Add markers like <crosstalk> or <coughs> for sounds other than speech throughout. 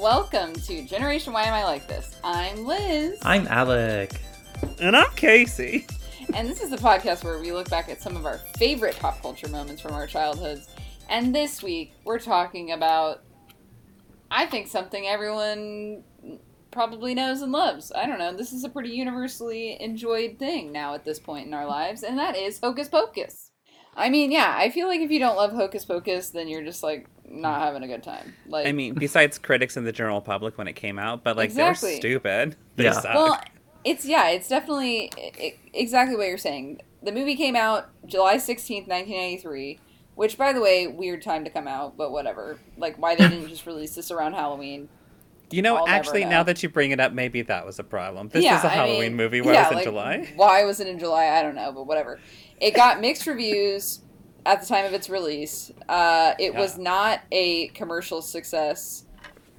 Welcome to Generation Why Am I Like This? I'm Liz, I'm Alec. And I'm Casey. and this is the podcast where we look back at some of our favorite pop culture moments from our childhoods. And this week, we're talking about, I think, something everyone probably knows and loves. I don't know. This is a pretty universally enjoyed thing now at this point in our lives, and that is Hocus Pocus. I mean, yeah, I feel like if you don't love Hocus Pocus, then you're just like not mm. having a good time. Like, I mean, besides critics and the general public when it came out, but like Exactly. they're stupid. They Yeah. suck. Well, it's yeah, it's definitely i- exactly what you're saying. The movie came out July 16th, 1993, which by the way, weird time to come out, but whatever. Like why they didn't <laughs> just release this around Halloween. You know, I'll actually, know. now that you bring it up, maybe that was a problem. This yeah, is a I Halloween mean, movie. Why yeah, was it like, July? Why was it in July? I don't know, but whatever. It got mixed reviews at the time of its release. Uh, it was not a commercial success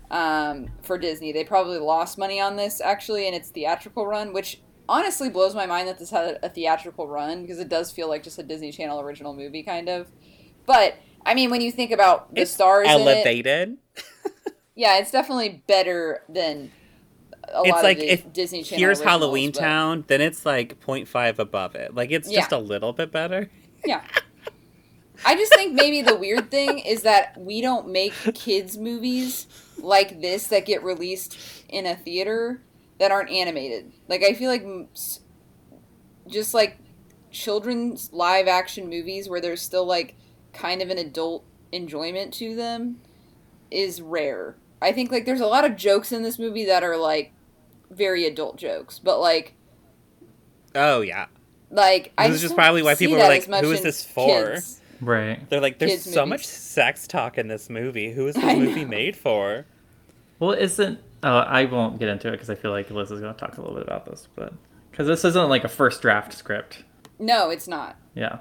um, for Disney. They probably lost money on this actually in its theatrical run, which honestly blows my mind that this had a theatrical run because it does feel like just a Disney Channel original movie kind of. But I mean, when you think about the It's stars in it, Elevated. Yeah, it's definitely better than a It's lot like of the if Disney Channel. Here's Halloween but- Town, then it's like 0.5 above it. Like it's just a little bit better. Yeah. I just think maybe the weird thing is that we don't make kids movies like this that get released in a theater that aren't animated. Like I feel like just like children's live action movies where there's still like kind of an adult enjoyment to them is rare. I think like there's a lot of jokes in this movie that are like very adult jokes, but like Oh yeah. like I This is just probably why people were like, "Who is this for?" kids. Right. They're like, there's Kids so movies. much sex talk in this movie. Who is <laughs> I this movie know. made for? Well, isn't uh, I won't get into it because I feel like Liz is going to talk a little bit about this, but because this isn't like a first draft script. No, it's not. Yeah.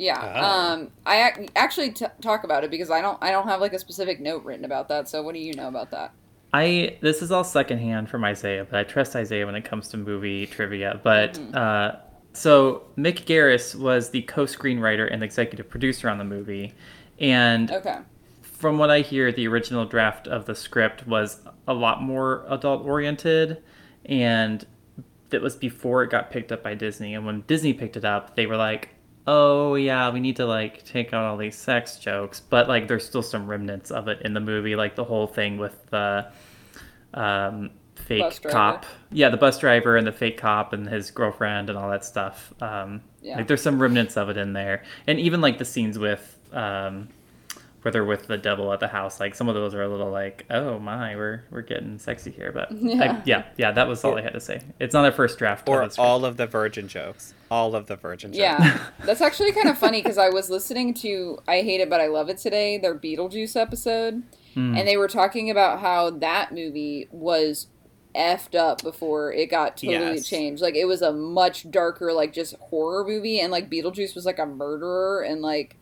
Yeah. Oh. Um, I ac- actually t- talk about it because I don't. I don't have like a specific note written about that. So what do you know about that? I this is all secondhand from Isaiah, but I trust Isaiah when it comes to movie trivia. But uh, so Mick Garris was the co-screenwriter and executive producer on the movie, and Okay. from what I hear, the original draft of the script was a lot more adult oriented, and that was before it got picked up by Disney. And when Disney picked it up, they were like, "Oh yeah, we need to like take out all these sex jokes," but like there's still some remnants of it in the movie, like the whole thing with the um, fake cop, yeah, the bus driver and the fake cop and his girlfriend and all that stuff. Um, Yeah. Like there's some remnants of it in there, and even like the scenes with. Um, where they're with the devil at the house. Like some of those are a little like, oh my, we're we're getting sexy here. But <laughs> Yeah. I, yeah, yeah, that was all I had to say. It's not a first draft. Or the all of the virgin jokes. All of the virgin. Yeah, <laughs> that's actually kind of funny because I was listening to "I Hate It But I Love It" today, their Beetlejuice episode, Mm. and they were talking about how that movie was effed up before it got totally Yes. changed. Like it was a much darker, like just horror movie, and like Beetlejuice was like a murderer, and like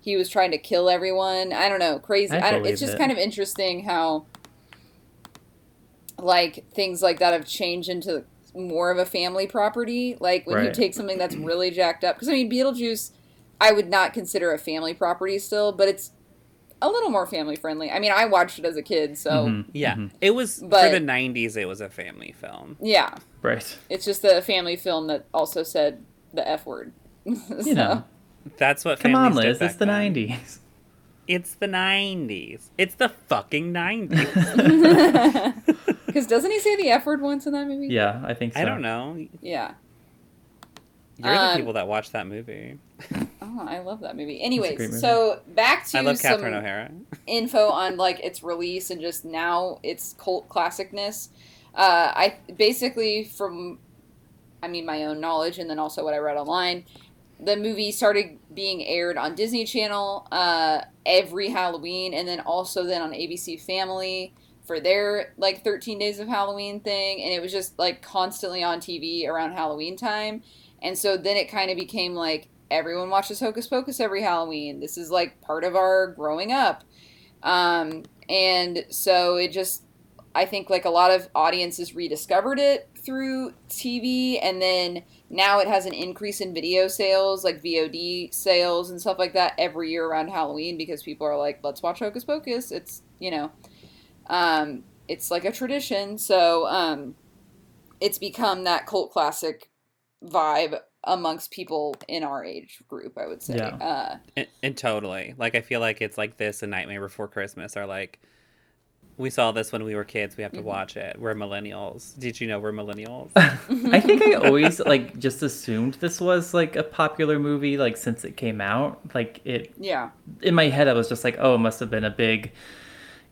he was trying to kill everyone. I don't know, crazy. I I don't, it's just it. kind of interesting how like things like that have changed into more of a family property. Like when you take something that's really jacked up, because I mean Beetlejuice, I would not consider a family property still, but it's a little more family friendly. I mean, I watched it as a kid, so Mhm, Yeah. mhm. It was But- for the 90s it was a family film. yeah, right. it's just a family film that also said the f word. <laughs> so, You know, That's what come on, Liz, it's back the then. '90s. It's the 90s. It's the fucking 90s. <laughs> <laughs> because doesn't he say the f word once in that movie? Yeah, I think so. I don't know. Yeah. You're Um, the people that watch that movie. <laughs> Oh, I love that movie. Anyways, movie. so back to I love some Catherine O'Hara. info on like its release and just now its cult classicness. Uh, I basically from, I mean my own knowledge and then also what I read online. The movie started being aired on Disney Channel uh, every Halloween, and then also then on ABC Family for their like 13 days of Halloween thing, and it was just like constantly on TV around Halloween time. And so then it kind of became like everyone watches Hocus Pocus every Halloween. This is like part of our growing up. Um, and so it just, I think like a lot of audiences rediscovered it through TV, and then now it has an increase in video sales, like VOD sales and stuff like that, every year around Halloween because people are like, let's watch Hocus Pocus. It's, you know, um, it's like a tradition. So um, it's become that cult classic vibe amongst people in our age group, I would say. Yeah. Uh, And, and totally. Like I feel like it's like this and Nightmare Before Christmas are like we saw this when we were kids. We have to Mm-hmm. watch it. We're millennials. Did you know we're millennials? <laughs> I think I <laughs> always like just assumed this was like a popular movie like since it came out. Like it yeah. in my head I was just like, oh, it must have been a big,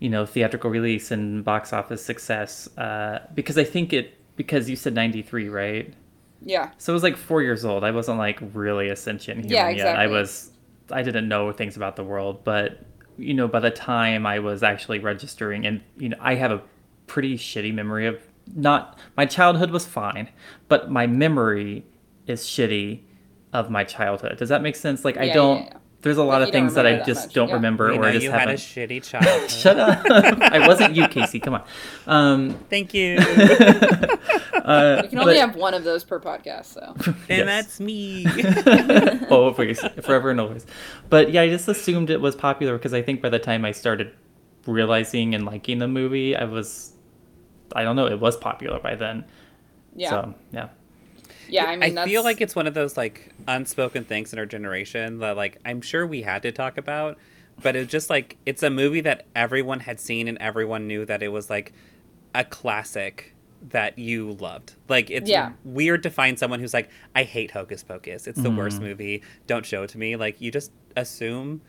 you know, theatrical release and box office success. Uh, because I think it because you said ninety three, right? Yeah. So it was like four years old. I wasn't like really a sentient human Yeah, yet. I was I didn't know things about the world, but you know, by the time I was actually registering and you know, I have a pretty shitty memory of not my childhood was fine, but my memory is shitty of my childhood. Does that make sense? Like I don't yeah, yeah. There's a lot Like, of things that I that just much. don't Yeah. remember we or know I just you had a haven't shitty <laughs> childhood. Shut up. I wasn't you, Casey. Come on. Um, Thank you. <laughs> uh, You can only but- have one of those per podcast, so. <laughs> and that's me. always, forever and always. But yeah, I just assumed it was popular because I think by the time I started realizing and liking the movie, I was, I don't know, it was popular by then. Yeah. So yeah. Yeah, I mean, I that's, feel like it's one of those like unspoken things in our generation that like I'm sure we had to talk about, but it's just like it's a movie that everyone had seen and everyone knew that it was like a classic that you loved. Like it's Yeah. weird to find someone who's like, I hate Hocus Pocus. It's the Mm-hmm. worst movie. Don't show it to me. Like you just assume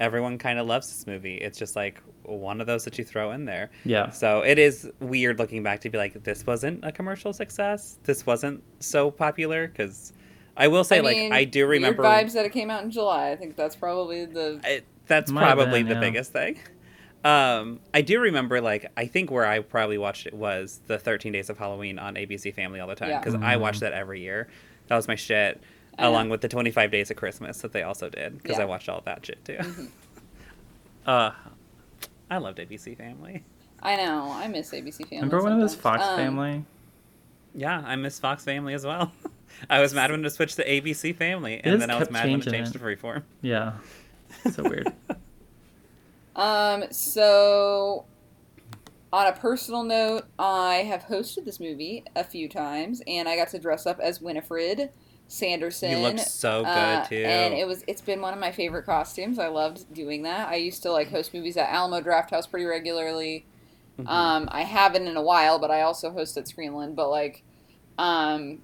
everyone kind of loves this movie. It's just like one of those that you throw in there. Yeah. So it is weird looking back to be like, this wasn't a commercial success. This wasn't so popular because I will say, I mean, like, I do remember Weird vibes that it came out in July. I think that's probably the. I- that's Might probably been, the yeah. biggest thing. Um, I do remember, like, I think where I probably watched it was the 13 Days of Halloween on ABC Family all the time Yeah. because I watched that every year. That was my shit, I know. Along with the 25 Days of Christmas that they also did because Yeah. Mm-hmm. I watched all that shit too. <laughs> uh, I loved ABC Family. I know. I miss ABC Family. Remember when it was. Fox Um, Family? Yeah, I miss Fox Family as well. <laughs> I was mad when it switched to ABC Family, and then I was mad when it changed it. to Freeform. Yeah. So weird. <laughs> Um, so on a personal note, I have hosted this movie a few times, and I got to dress up as Winifred Sanderson. You look so good uh, too. and it was it's been one of my favorite costumes. I loved doing that. I used to like host movies at Alamo Drafthouse pretty regularly. Mhm. Um, I haven't in a while, but I also host at Screenland. But like, um,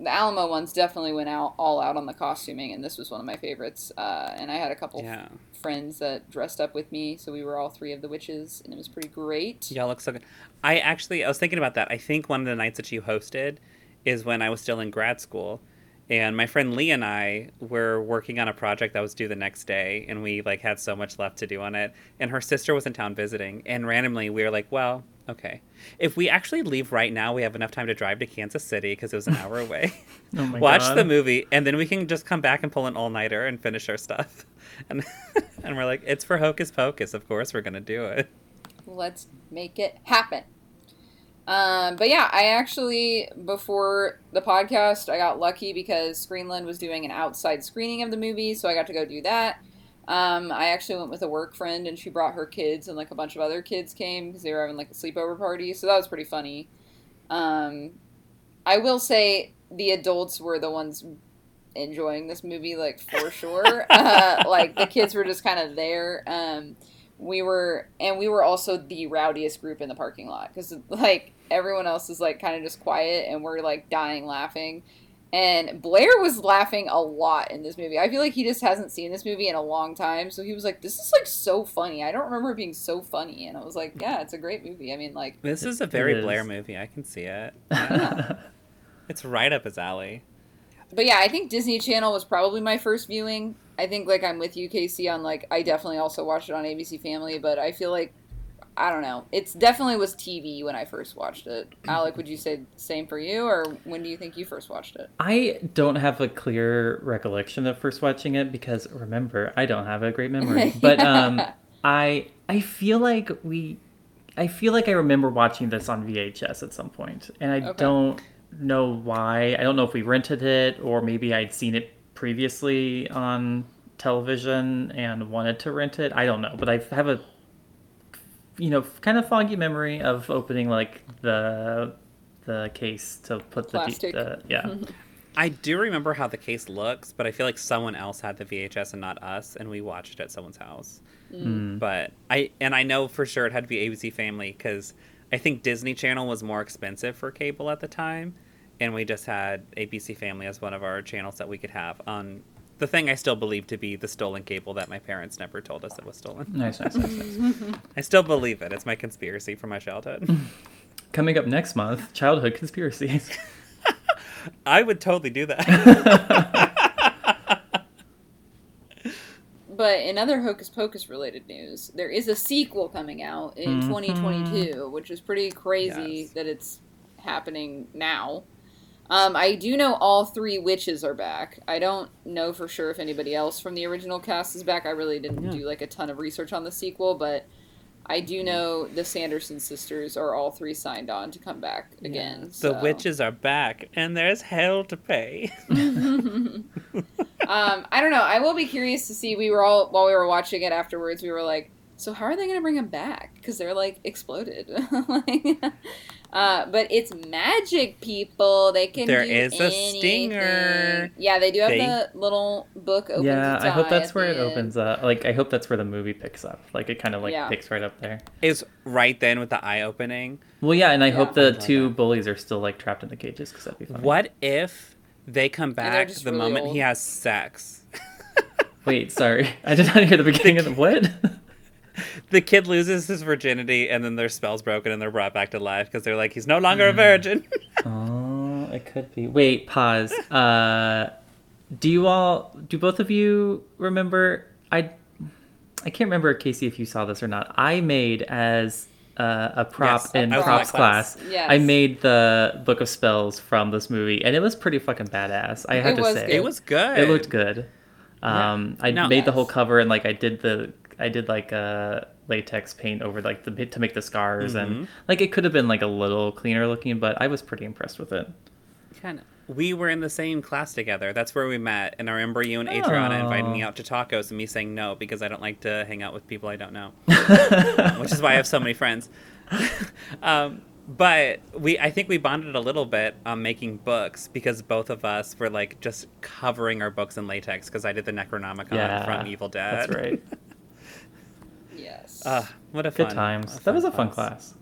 the Alamo ones definitely went out all out on the costuming, and this was one of my favorites. Uh, and I had a couple yeah, friends that dressed up with me, so we were all three of the witches, and it was pretty great. y'all look so good. I actually, I was thinking about that. I think one of the nights that you hosted is when I was still in grad school, and my friend Lee and I were working on a project that was due the next day, and we like had so much left to do on it. And her sister was in town visiting, and randomly we were like, well. Okay. If we actually leave right now, we have enough time to drive to Kansas City because it was an hour <laughs> away. Oh my watch God. the movie and then we can just come back and pull an all-nighter and finish our stuff <laughs> and <laughs> and we're like it's for hocus pocus of course we're gonna do it Let's make it happen. Um, but yeah, I actually before the podcast, I got lucky because Screenland was doing an outside screening of the movie, so I got to go do that. Um, I actually went with a work friend, and she brought her kids, and like a bunch of other kids came because they were having like a sleepover party, so that was pretty funny. Um, I will say the adults were the ones enjoying this movie, like for sure. <laughs> uh, like the kids were just kind of there. Um, we were, and we were also the rowdiest group in the parking lot because like everyone else is like kind of just quiet, and we're like dying laughing. And Blair was laughing a lot in this movie. I feel like he just hasn't seen this movie in a long time, so he was like, "This is like so funny." I don't remember it being so funny, and I was like, "Yeah, it's a great movie." I mean, like, this is a very is. blair movie i can see it <laughs> Yeah. it's right up his alley but yeah, I think Disney Channel was probably my first viewing. I think like I'm with you, Casey, on like I definitely also watched it on ABC Family, but I feel like I don't know. It's definitely was TV when I first watched it. Alec, would you say same for you, or when do you think you first watched it? I don't have a clear recollection of first watching it because remember, I don't have a great memory. <laughs> But um I I feel like we I feel like I remember watching this on VHS at some point, and I Okay. don't know why. I don't know if we rented it or maybe I'd seen it previously on television and wanted to rent it. I don't know, but I have a you know kind of foggy memory of opening like the the case to put the, the yeah. <laughs> I do remember how the case looks, but I feel like someone else had the VHS and not us, and we watched it at someone's house. Mm. But I and I know for sure it had to be ABC Family because I think Disney Channel was more expensive for cable at the time, and we just had ABC Family as one of our channels that we could have on the thing I still believe to be the stolen cable that my parents never told us it was stolen. Nice, nice, nice, nice. <laughs> I still believe it. It's my conspiracy from my childhood. <laughs> Coming up next month, childhood conspiracies. <laughs> I would totally do that. But in other Hocus Pocus related news, there is a sequel coming out in Mhm. 2022, which is pretty crazy Yes. that it's happening now. Um, I do know all three witches are back. I don't know for sure if anybody else from the original cast is back. I really didn't Yeah. do like a ton of research on the sequel, but I do know the Sanderson sisters are all three signed on to come back again. The witches are back, and there's hell to pay. <laughs> um, I don't know. I will be curious to see. We were all while we were watching it afterwards. We were like, so how are they going to bring them back? Because they're like exploded. <laughs> Like, uh, but it's magic, people. They can. There do is a anything. stinger. Yeah, they do have They- the little book. Opens yeah, I hope that's where it end. opens up. Like, I hope that's where the movie picks up. Like, it kind of like Yeah. picks right up there. is right then with the eye opening. Well, yeah, and I Yeah. hope the love two that. bullies are still like trapped in the cages because that'd be fun. What if they come back just the really moment old. he has sex? <laughs> Wait, sorry, <laughs> I did not hear the beginning of the what? <laughs> The kid loses his virginity, and then their spell's broken, and they're brought back to life because they're like, he's no longer a virgin. <laughs> oh, it could be. Wait, pause. <laughs> Uh, do you all? Do both of you remember? I I can't remember Casey if you saw this or not. I made as uh, a prop Yes, in I props class. class. Yes. I made the book of spells from this movie, and it was pretty fucking badass. I have It to say, good. it was good. It looked good. Um, I No. made the whole cover and like I did the I did like a latex paint over like the to make the scars Mhm. and like it could have been like a little cleaner looking, but I was pretty impressed with it. Kind of. We were in the same class together. That's where we met. And I remember you and Adriana Oh. inviting me out to tacos and me saying no because I don't like to hang out with people I don't know. <laughs> which is why I have so many friends. <laughs> um, but we, I think we bonded a little bit on making books because both of us were like just covering our books in latex because I did the Necronomicon yeah, from Evil Dead. That's right. <laughs> Yes. Uh, what a Good fun, times. what That was a fun class.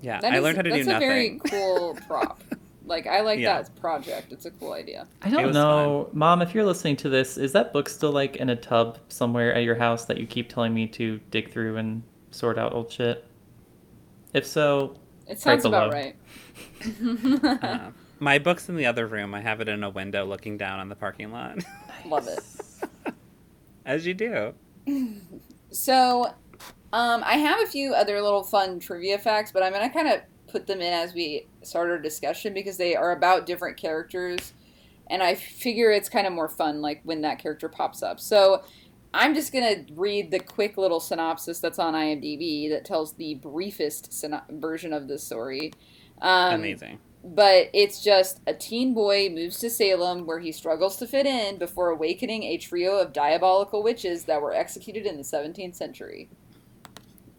Yeah, That I is- learned how to do nothing. that's a very cool <laughs> prop. Like I like Yeah. that project. It's a cool idea. I don't was know, Mom. If you're listening to this, is that book still like in a tub somewhere at your house that you keep telling me to dig through and sort out old shit? If so, It sounds about right. <laughs> Uh, my book's in the other room. I have it in a window looking down on the parking lot, Love it. <laughs> as you do. So, um, I have a few other little fun trivia facts, but I'm gonna kind of put them in as we start our discussion because they are about different characters, and I figure it's kind of more fun like when that character pops up. So, I'm just gonna read the quick little synopsis that's on IMDb that tells the briefest syno- version of the story. Um, Amazing. But it's just a teen boy moves to Salem where he struggles to fit in before awakening a trio of diabolical witches that were executed in the 17th century.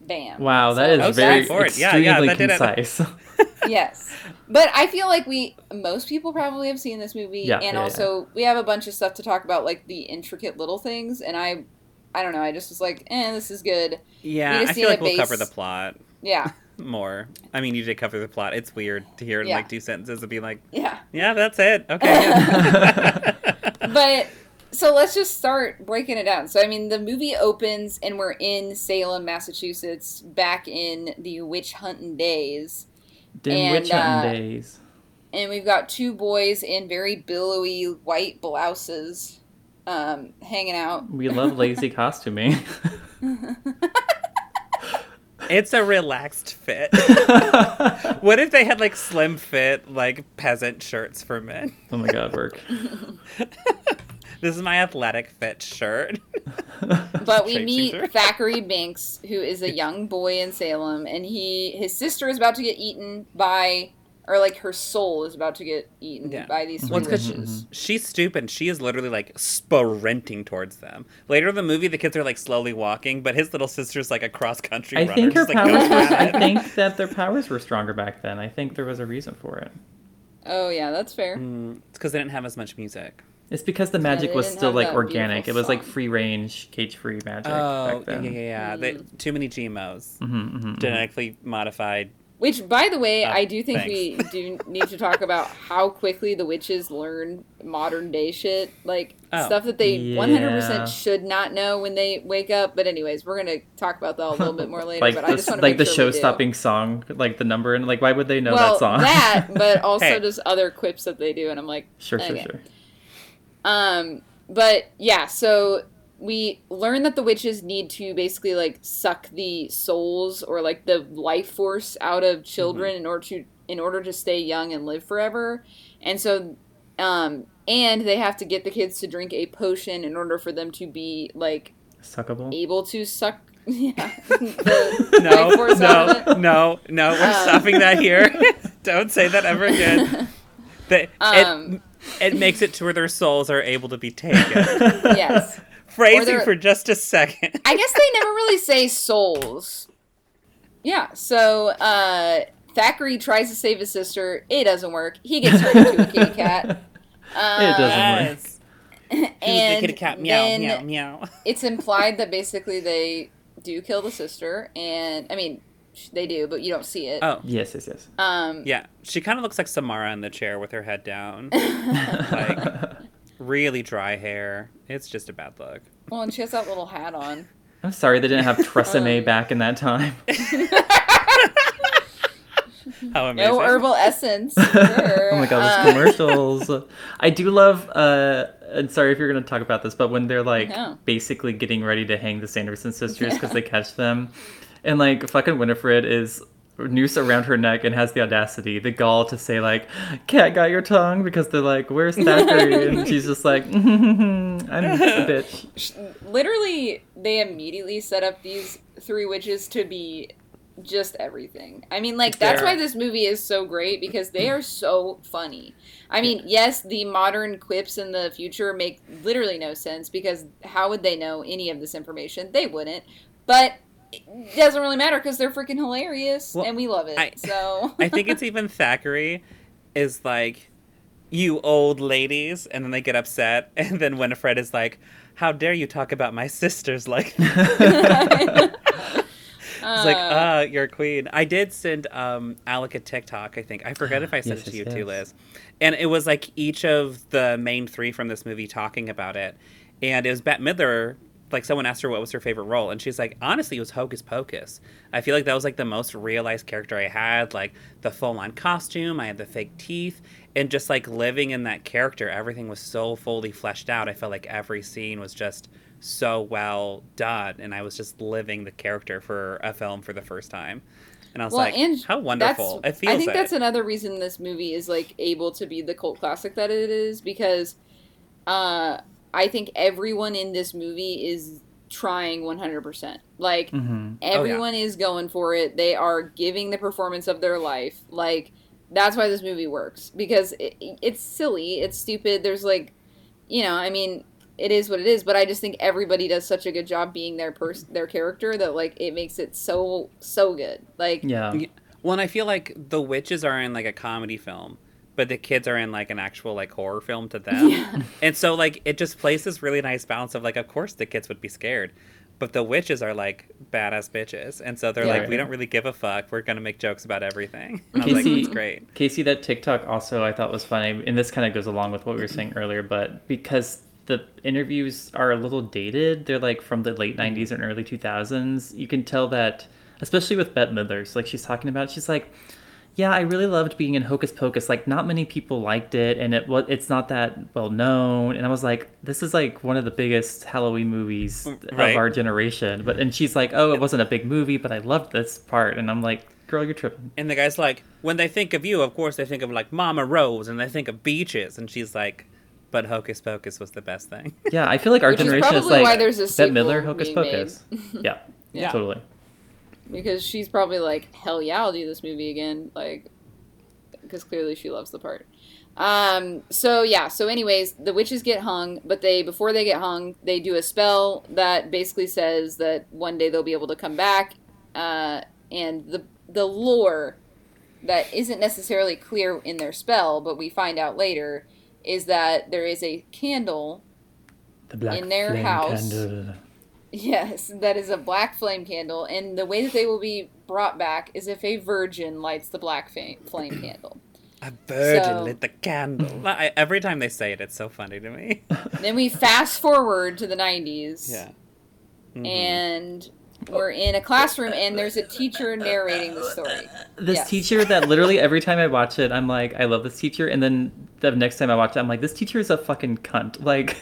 Bam. wow, that So is Oh, very straightforward. Yeah, extremely yeah, that concise. <laughs> yes. But I feel like we most people probably have seen this movie Yeah, and yeah, also we have a bunch of stuff to talk about like the intricate little things and I I don't know, I just was like, "Eh, this is good." Yeah, I feel a like we'll cover the plot Yeah. <laughs> more. I mean, you did cover the plot. It's weird to hear it in like two sentences and be like, Yeah. yeah, that's it. Okay. <laughs> <laughs> but so let's just start breaking it down. So I mean, the movie opens and we're in Salem, Massachusetts, back in the witch hunting days, Dim And, witch hunting uh, days. and we've got two boys in very billowy white blouses, um, hanging out. We love lazy <laughs> costuming. It's a relaxed fit. <laughs> what if they had like slim fit, like peasant shirts for men? oh my god, work. <laughs> this is my athletic fit shirt. <laughs> But we Traipsing meet through. Thackery Binx, who is a young boy in Salem, and he his sister is about to get eaten by, or like her soul is about to get eaten Yeah. by these three Well, it's 'cause witches. She's stupid. She is literally like sprinting towards them. Later in the movie, the kids are like slowly walking, but his little sister's like a cross country I runner. think her just, like, powers. going Were, I think that their powers were stronger back then. I think there was a reason for it. Oh yeah, that's fair. Mm, it's because they didn't have as much music. It's because the magic they was still like organic. It was like free range, cage free magic Oh, back yeah, then. yeah, yeah. They, too many GMOs. hmm hmm Genetically modified. Which, by the way, Oh, I do think thanks. we do need to talk about <laughs> how quickly the witches learn modern day shit, like Oh. stuff that they 100% should not know when they wake up. But anyways, we're gonna talk about that a little bit more <laughs> later. like but the, I just want to like the sure show-stopping song, like the number, and like why would they know well, that song? that, but <laughs> also Hey. just other quips that they do, and I'm like, sure, sure, sure. Um, but yeah, so we learn that the witches need to basically like suck the souls or like the life force out of children in order to in order to stay young and live forever. And so um and they have to get the kids to drink a potion in order for them to be like Suckable. able to suck <laughs> yeah, <laughs> No, life force out of no, no, no. We're Um. stopping that here. <laughs> Don't say that ever again. The, Um. it, it makes it to where their souls are able to be taken. Yes. Phrasing for just a second. I guess they <laughs> never really say souls. Yeah, so uh, Thackery tries to save his sister. It doesn't work. He gets turned into a kitty cat. Uh, <laughs> It doesn't Yes. And the kitty cat meow then meow meow. <laughs> it's implied that basically they do kill the sister, and I mean they do, but you don't see it. Oh Yes, yes, yes. Um, yeah, she kind of looks like Samara in the chair with her head down. like really dry hair. It's just a bad look. well, and she has that little hat on. I'm sorry they didn't have <laughs> Tresemme Um. back in that time. <laughs> How amazing! No herbal essence. <laughs> oh my god, Uh, those commercials. I do love uh and sorry if you're gonna talk about this, but when they're like No. basically getting ready to hang the Sanderson sisters because they catch them. And like fucking Winifred is noose around her neck and has the audacity, the gall to say like, "Cat got your tongue," because they're like, "Where's Thackeray?" and she's just like, <laughs> "I'm a <laughs> bitch." literally they immediately set up these three witches to be just everything. I mean, like that's why this movie is so great because they are so funny. I mean, yes, the modern quips in the future make literally no sense because how would they know any of this information? They wouldn't. But it doesn't really matter because they're freaking hilarious Well, and we love it. I- <laughs> so <laughs> I think it's even Thackery is like, you old ladies, and then they get upset, <laughs> and then Winifred is like, how dare you talk about my sisters like that? It's like, Uh, ah, you're a queen. I did send um, Alec a TikTok, I think. I forget if I sent Yes, it to yes, you too. Liz. And it was like each of the main three from this movie talking about it. And it was Bette Midler, like someone asked her what was her favorite role. And she's like, honestly, it was Hocus Pocus. I feel like that was like the most realized character I had. Like the full on costume, I had the fake teeth. And just like living in that character, everything was so fully fleshed out. I felt like every scene was just so well done and I was just living the character for a film for the first time. And I was Well, like, and how wonderful. It feels I think that's another reason this movie is like able to be the cult classic that it is because uh, I think everyone in this movie is trying 100%. Like hmm everyone is going for it. They are giving the performance of their life. Like that's why this movie works because it, it's silly, it's stupid. There's like, you know, I mean, it is what it is. But I just think everybody does such a good job being their person, their character that like it makes it so so good. Like Yeah. Yeah. Well, and I feel like the witches are in like a comedy film, but the kids are in like an actual like horror film to them. Yeah. And so like it just plays this really nice balance of like of course the kids would be scared, but the witches are like badass bitches. And so they're Yeah. like we don't really give a fuck. We're going to make jokes about everything. <laughs> And I was like Casey- that's great. Casey, that TikTok also I thought was funny, and this kind of goes along with what we were saying earlier, but because the interviews are a little dated, they're like from the late mm-hmm. '90s and early 2000s. You can tell that, especially with Bette Midler's, like she's talking about, it, she's like, "Yeah, I really loved being in Hocus Pocus. Like, not many people liked it, and it was it's not that well known." And I was like, "This is like one of the biggest Halloween movies mm, Right. of our generation." But and she's like, "Oh, it wasn't a big movie, but I loved this part," and I'm like. Girl, you're tripping. And the guy's like, when they think of you, of course they think of like Mama Rose and they think of beaches. And she's like, but Hocus Pocus was the best thing. Yeah, I feel like our Which generation is, probably like why there's a Bette sequel Midler, Hocus. Pocus. <laughs> yeah, Yeah. totally. Because she's probably like, hell yeah, I'll do this movie again. Like, because clearly she loves the part. Um. So yeah. So anyways, the witches get hung, but they before they get hung, they do a spell that basically says that one day they'll be able to come back. Uh, and the the lore that isn't necessarily clear in their spell, but we find out later, is that there is a candle The black In their house. candle. Yes, that is a black flame candle, and the way that they will be brought back is if a virgin lights the black flame candle. A virgin So- lit the candle. I, every time they say it, it's so funny to me. <laughs> then we fast forward to the 90s, yeah. Mhm. and we're in a classroom, and there's a teacher narrating the story. This Yes. teacher that literally every time I watch it, I'm like, I love this teacher, and then the next time I watch it, I'm like, this teacher is a fucking cunt. Like,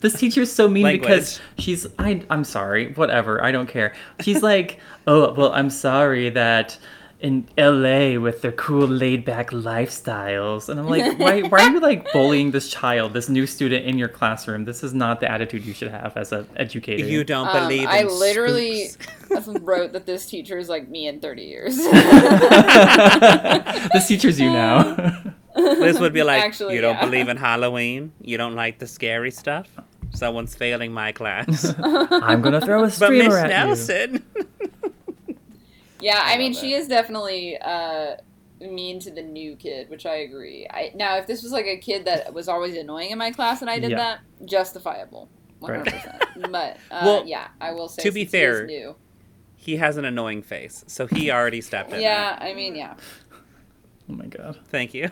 this teacher is so mean because she's. I, I'm sorry, whatever, I don't care. She's like, <laughs> oh well, I'm sorry that in LA with their cool laid back lifestyles, and I'm like, <laughs> why, why are you like bullying this child, this new student in your classroom? This is not the attitude you should have as an educator. You don't Um, believe in I literally wrote that this teacher is like me in 30 years. <laughs> this teacher's you now. This would be like, Actually, you don't yeah. believe in Halloween? You don't like the scary stuff? Someone's failing my class. <laughs> I'm gonna throw a <laughs> but streamer Miss at you. Nelson. <laughs> Yeah, I, I mean, she it. is definitely uh, mean to the new kid, which I agree. I now, if this was like a kid that was always annoying in my class and I did Yeah. that, justifiable, one Right. hundred percent. But uh, Well, yeah, I will say to be since he is fair, new. he has an annoying face, so he already stepped in. yeah, I mean, yeah. Oh my god. Thank you.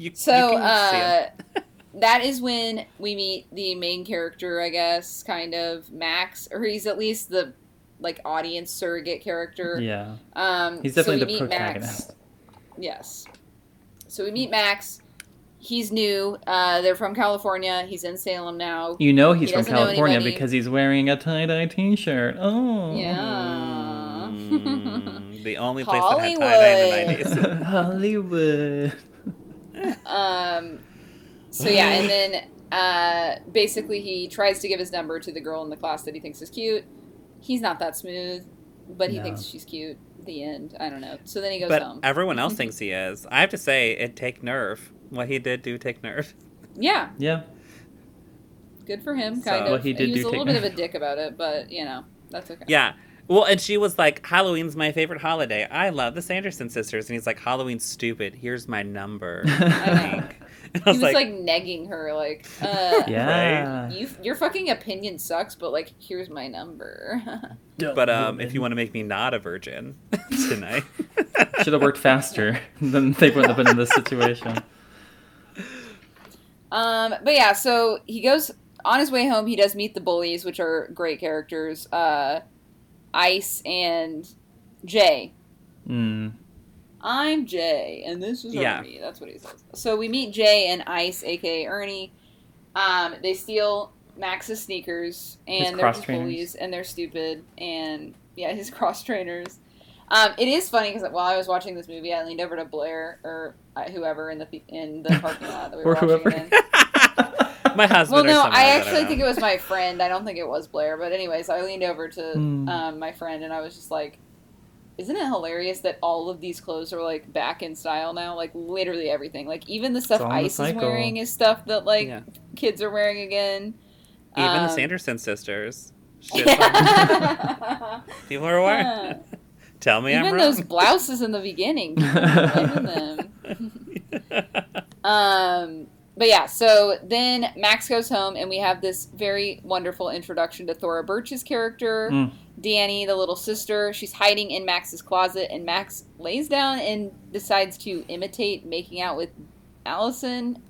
You So you can see him. uh, that is when we meet the main character, I guess, kind of Max, or he's at least the like audience surrogate character. Yeah. Um, He's so definitely we the meet Max. protagonist. Yes. So we meet Max. He's new. Uh, they're from California. He's in Salem now. You know he's He from doesn't know California because he's wearing a tie-dye t-shirt. Oh. Yeah. Mm, the only place that had tie-dye in the 90s. <laughs> Hollywood. <laughs> um, so yeah, and then uh, basically he tries to give his number to the girl in the class that he thinks is cute. He's not that smooth, but he No. thinks she's cute. The end. I don't know. So then he goes But home. everyone else <laughs> thinks he is. I have to say, it take nerve. What he did do take nerve. yeah, Yeah. good for him. So- Kind Well, of. he did was do a little take bit of a dick about it, but you know that's okay. Yeah. Well, and she was like, Halloween's my favorite holiday. I love the Sanderson sisters. And he's like, Halloween's stupid. Here's my number. <laughs> I know. <laughs> And I He was was like, like, negging her, like, uh, Yeah. you, your fucking opinion sucks, but like, here's my number. <laughs> but um, if you want to make me not a virgin tonight. Should have worked faster. then they wouldn't have been in this situation. um, but yeah, so he goes on his way home. He does meet the bullies, which are great characters, uh, Ice and Jay. Mm. I'm Jay, and this is Yeah. Ernie. That's what he says. So we meet Jay and Ice, aka Ernie. Um, they steal Max's sneakers, and they're bullies, and they're stupid, and yeah, <laughs> his cross trainers. Um, it is funny because while I was watching this movie, I leaned over to Blair or uh, whoever in the the- in the <laughs> parking lot that we were Or watching whoever. it in. My husband. Well, no, someone I actually don't think it was my friend. I don't think it was Blair, but anyways, I leaned over to Hmm. um, my friend and I was just like, "Isn't it hilarious that all of these clothes are like back in style now? Like literally everything. Like even the stuff all in the Ice is wearing is stuff that like Yeah. kids are wearing again. Even the Um, Sanderson sisters. <laughs> Shit, <laughs> people are wearing. <laughs> Tell me I'm even wrong. those blouses in the beginning, people were blaming them. Um, but yeah, so then Max goes home, and we have this very wonderful introduction to Thora Birch's character, Mm. Dani, the little sister. She's hiding in Max's closet, and Max lays down and decides to imitate making out with Allison,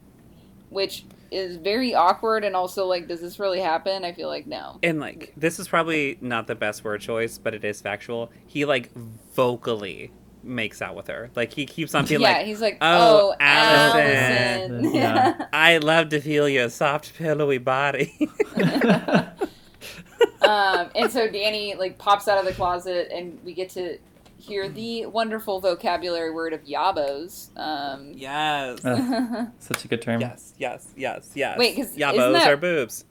which is very awkward. And also, like, does this really happen? I feel like no. and like this is probably not the best word choice, but it is factual. He like vocally makes out with her. Like he keeps on being yeah, like, he's like, "Oh, oh, Allison." Allison. Yeah. <laughs> "I love to feel your soft, pillowy body." <laughs> um, and so Dani like pops out of the closet, and we get to hear the wonderful vocabulary word of yabos. Um, Yes. Uh, <laughs> Such a good term. Yes, yes, yes, yes. Wait, 'cause yabos that- are boobs.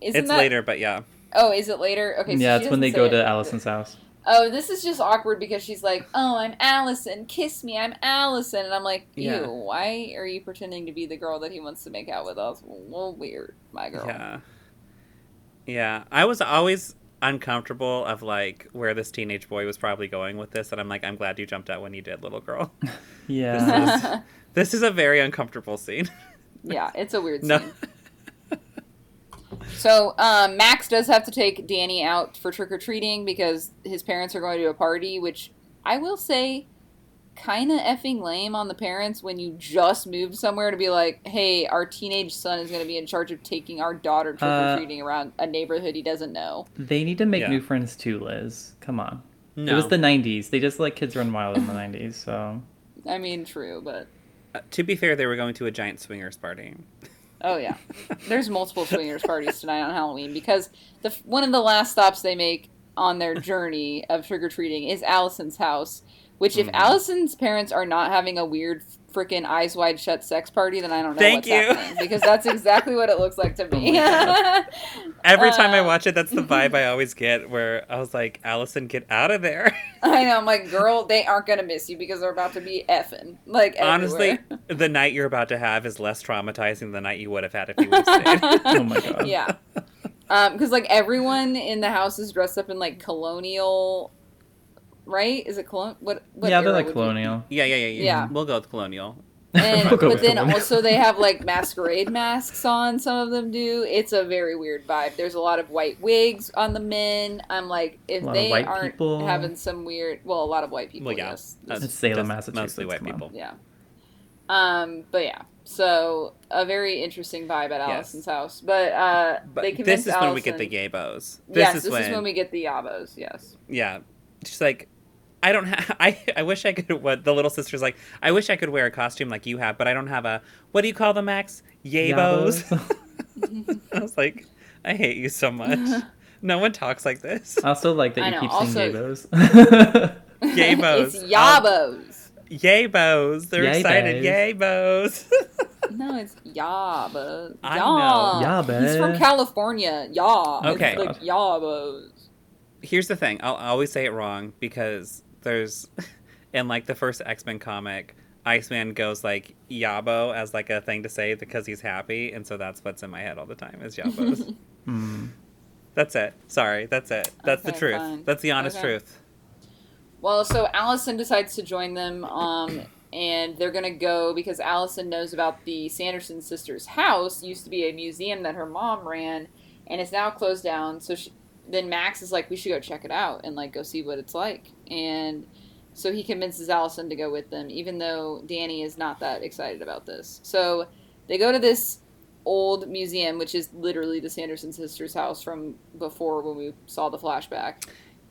isn't It's that, later, but yeah. Oh, is it later? Okay. So yeah, it's when they go it. to Allison's house. Oh, this is just awkward because she's like, "Oh, I'm Allison. Kiss me. I'm Allison." And I'm like, "Ew, Yeah. why are you pretending to be the girl that he wants to make out with us?" Well, weird, my girl. Yeah. Yeah. I was always uncomfortable of like where this teenage boy was probably going with this and I'm like I'm glad you jumped out when you did little girl. <laughs> Yeah. <laughs> this is a very uncomfortable scene. yeah, it's a weird <laughs> No. Scene. So um, Max does have to take Dani out for trick or treating because his parents are going to a party, which I will say, kind of effing lame on the parents when you just moved somewhere to be like, "Hey, our teenage son is going to be in charge of taking our daughter trick or treating around a neighborhood he doesn't know." they need to make Yeah. new friends too, Liz. Come on. No. It was the 90s. They just let kids run wild in the 90s, so. I mean, true, but Uh, to be fair, they were going to a giant swingers party. Oh yeah, there's multiple swingers parties tonight on Halloween because the one of the last stops they make on their journey of trick or treating is Allison's house. Which, if Mhm. Allison's parents are not having a weird freaking eyes wide shut sex party, then I don't know Thank what's you. happening because that's exactly what it looks like to <laughs> me. <laughs> Every time I Uh, watch it, that's the vibe I <laughs> always get where I was like, Allison, get out of there. I know, I'm like, girl, they aren't gonna miss you because they're about to be effing like Honestly, the night you're about to have is less traumatizing than the night you would have had if you would stayed. Oh my god. yeah. Um, because like everyone in the house is dressed up in like colonial, right? Is it colonial? What? what yeah, they're like colonial. yeah, yeah, yeah, yeah. Yeah. We'll go with colonial. And <laughs> We'll but then colonial. also they have like <laughs> masquerade masks on. Some of them do. It's a very weird vibe. There's a lot of white wigs on the men. I'm like, if A lot of they aren't people. having some weird, well, a lot of white people. Well, yeah. Yes. That's It's Salem, just Massachusetts, Mostly white people. Yeah. Um, but yeah, so a very interesting vibe at Yes. Allison's house. But uh, But they this convinced is when we get the Allison- gaybos. This yes, is this when, is when we get the Yabos. Yes. yeah. She's like, I don't have. <laughs> I I wish I could. What the little sister's like. I wish I could wear a costume like you have, but I don't have a. What do you call them, Max? Yabos. <laughs> I was like, I hate you so much. <laughs> No one talks like this. I also like that I you know, keep also- saying gaybos. Gaybos. it's Yabos. Yabos. They're Yay excited. bays. Yabos. no, it's Yabos. I Ya. know. He's from California. Ya. Okay. It's like Yabos. Here's the thing. I'll always say it wrong because there's <laughs> in like the first X-Men comic, Iceman goes like Yabo as like a thing to say because he's happy, and so that's what's in my head all the time is Yabos. <laughs> Hmm. that's it. Sorry, that's it. That's the truth. fine. That's the honest Okay. truth. Well, so Allison decides to join them, um, and they're gonna go because Allison knows about the Sanderson sisters' house. Used to be a museum that her mom ran, and it's now closed down. So she, then Max is like, "We should go check it out and like go see what it's like." And so he convinces Allison to go with them, even though Dani is not that excited about this. So they go to this old museum, which is literally the Sanderson sisters' house from before when we saw the flashback.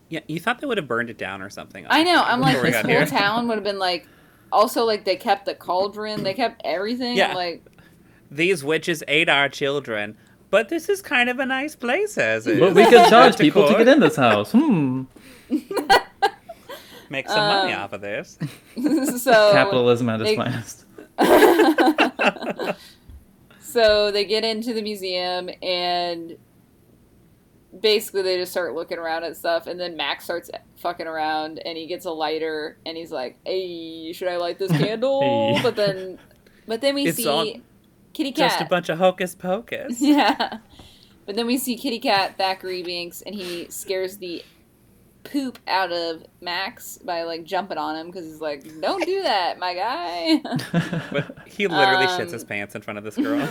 Yeah, you thought they would have burned it down or something. I know. I'm like, this whole here. town would have been like. Also, like they kept the cauldron, they kept everything. Yeah. Like, These witches ate our children, but this is kind of a nice place as is. But we could charge To people to get in this house. Hmm. <laughs> Make some money Um, off of this. <laughs> so <laughs> Capitalism at its finest. so they get into the museum and basically they just start looking around at stuff, and then Max starts fucking around, and he gets a lighter, and he's like, "Hey, should I light this candle?" Hey. But then, but then we It's see all Kitty Cat. Just a bunch of hocus pocus. <laughs> Yeah. But then we see Kitty Cat Thackery Binx, and he scares the poop out of Max by like jumping on him because he's like, "Don't do that, my guy." <laughs> He literally Um, shits his pants in front of this girl.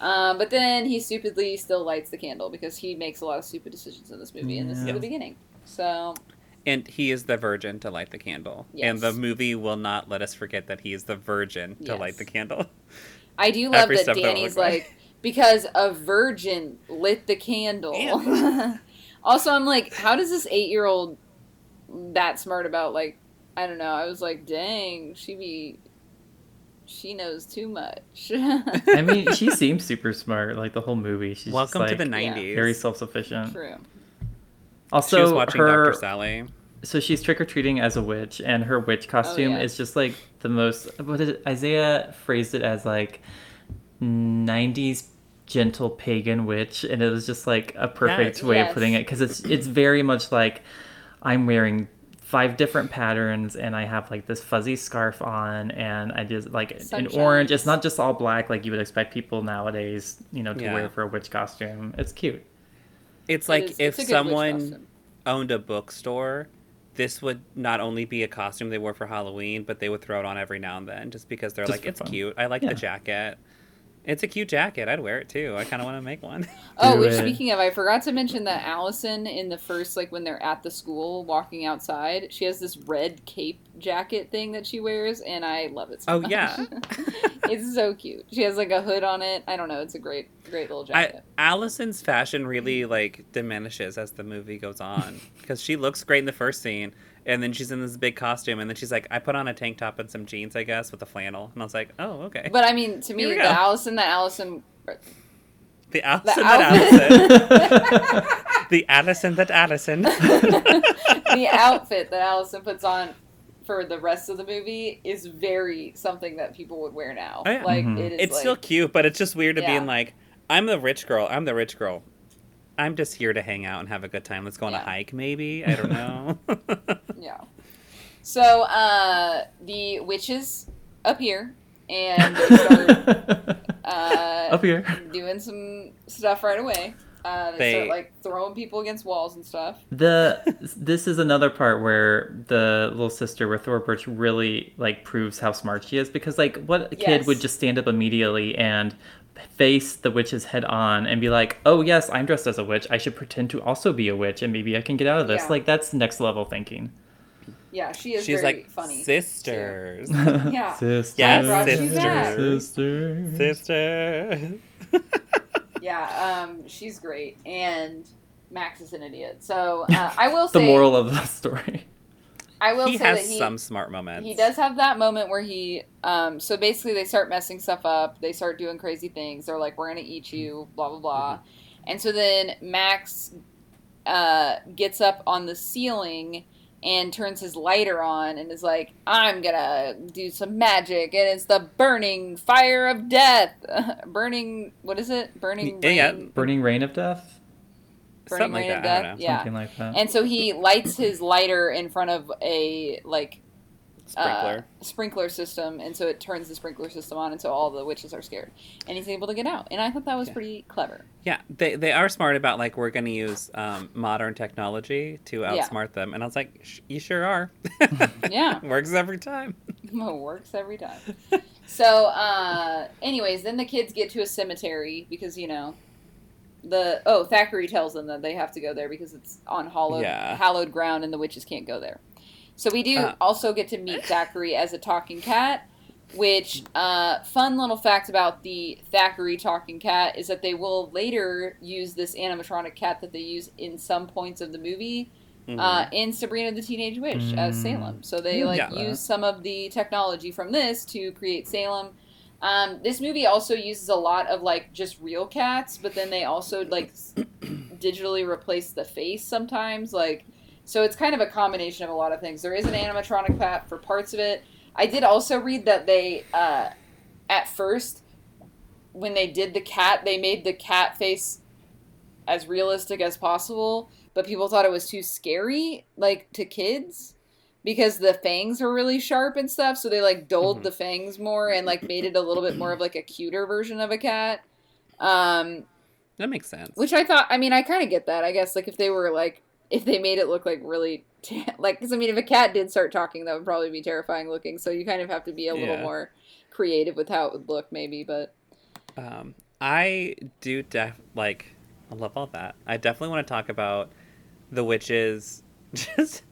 um, <laughs> but then he stupidly still lights the candle because he makes a lot of stupid decisions in this movie, and this is Yeah. the beginning. So and he is the virgin to light the candle. And the movie will not let us forget that he is the virgin to light the candle. <laughs> I do love Every that step of Dani's way. like because a virgin lit the candle. <laughs> Also, I'm like, how does this eight year old that smart about like I don't know. I was like, dang, she be she knows too much. <laughs> I mean, she seems super smart. Like the whole movie, she's Welcome just, to the 90s. very self-sufficient. True. Also, she was watching her Dr. Sally. So she's trick or treating as a witch, and her witch oh, costume yeah. is just like the most. What did it, Isaiah phrased it as like '90s gentle pagan witch, and it was just like a perfect Yes. way Yes. of putting it because it's it's very much like I'm wearing five different patterns and I have like this fuzzy scarf on and I just like in Sunshine. orange. It's not just all black like you would expect people nowadays, you know, to Yeah. wear for a witch costume. It's cute. It's like is- if it's a good witch someone owned a bookstore, this would not only be a costume they wore for Halloween, but they would throw it on every now and then just because they're Just like, it's fun. cute. I like Yeah. the jacket. It's a cute jacket. I'd wear it too. I kind of want to make one. <laughs> Oh, Do which speaking of, I forgot to mention that Allison in the first, like when they're at the school walking outside, she has this red cape jacket thing that she wears, and I love it. So oh, much. Oh, much. yeah. it's so cute. She has like a hood on it. I don't know. It's a great, great little I, jacket. Allison's fashion really like diminishes as the movie goes on because she looks great in the first scene, and then she's in this big costume, and then she's like, "I put on a tank top and some jeans, I guess, with a flannel," and I was like, "Oh, okay." but I mean, to me, Here we the go. Allison that Allison, the the Allison that Allison, <laughs> the Allison that Allison. <laughs> the outfit that Allison puts on for the rest of the movie is very something that people would wear now. Oh, yeah. Like Mhm. it is. it's like, still cute, but it's just weird to Yeah. being like, I'm the rich girl. I'm the rich girl. I'm just here to hang out and have a good time. Let's go on a hike, maybe. I don't know. <laughs> Yeah. So uh, the witches appear and they start <laughs> uh, Up here. doing some stuff right away. Uh, they, They- start like throwing people against walls and stuff. The this is another part where the little sister with Thora Birch really like proves how smart she is because like what kid Yes. would just stand up immediately and face the witch's head on and be like, "Oh yes, I'm dressed as a witch. I should pretend to also be a witch and maybe I can get out of this." Yeah. Like that's next level thinking. Yeah, she is She's very like, funny. sisters. <laughs> Yeah. Sisters. Yes, sisters. you back. Sister. Sister. Yeah, um, she's great, and Max is an idiot. So uh, <laughs> I will The say, the moral of the story. I will he say has that he some smart moments. He does have that moment where he, um, so basically they start messing stuff up. They start doing crazy things. They're like, "We're gonna eat you," blah blah blah, and so then Max uh, gets up on the ceiling and turns his lighter on and is like, "I'm gonna do some magic," and it's the burning fire of death, <laughs> burning. What is it? Burning. Yeah, yeah. Burning Rain of Death? Burning Something like rain of that. I don't death. know. Yeah. Something like that. And so he lights his lighter in front of a like Sprinkler. uh, sprinkler system, and so it turns the sprinkler system on, and so all the witches are scared, and he's able to get out. And I thought that was Yeah. pretty clever. Yeah, they they are smart about like we're going to use um, modern technology to Yeah. outsmart them, and I was like, Sh- you sure are. <laughs> <laughs> Yeah. works every time. <laughs> Works every time. so, uh, anyways, then the kids get to a cemetery because you know the oh Thackery tells them that they have to go there because it's on hallowed Yeah. hallowed ground and the witches can't go there. So we do Uh. also get to meet Thackery as a talking cat. Which uh, fun little fact about the Thackery talking cat is that they will later use this animatronic cat that they use in some points of the movie Mhm. uh, in Sabrina the Teenage Witch as Mm. Salem. So they like Yeah. use some of the technology from this to create Salem. Um, this movie also uses a lot of like just real cats, but then they also like <clears throat> digitally replace the face sometimes. Like, so it's kind of a combination of a lot of things. There is an animatronic cat for parts of it. I did also read that they, uh, at first, when they did the cat, they made the cat face as realistic as possible, but people thought it was too scary, like to kids, because the fangs were really sharp and stuff. So they like dulled Mhm. the fangs more and like made it a little bit more of like a cuter version of a cat. Um, that makes sense. which I thought, I mean, I kind of get that. I guess like if they were like, if they made it look like really, <laughs> like, because I mean, if a cat did start talking, that would probably be terrifying looking. So you kind of have to be a little Yeah. more creative with how it would look, maybe. But Um, I do def like I love all that. I definitely want to talk about the witches <laughs> just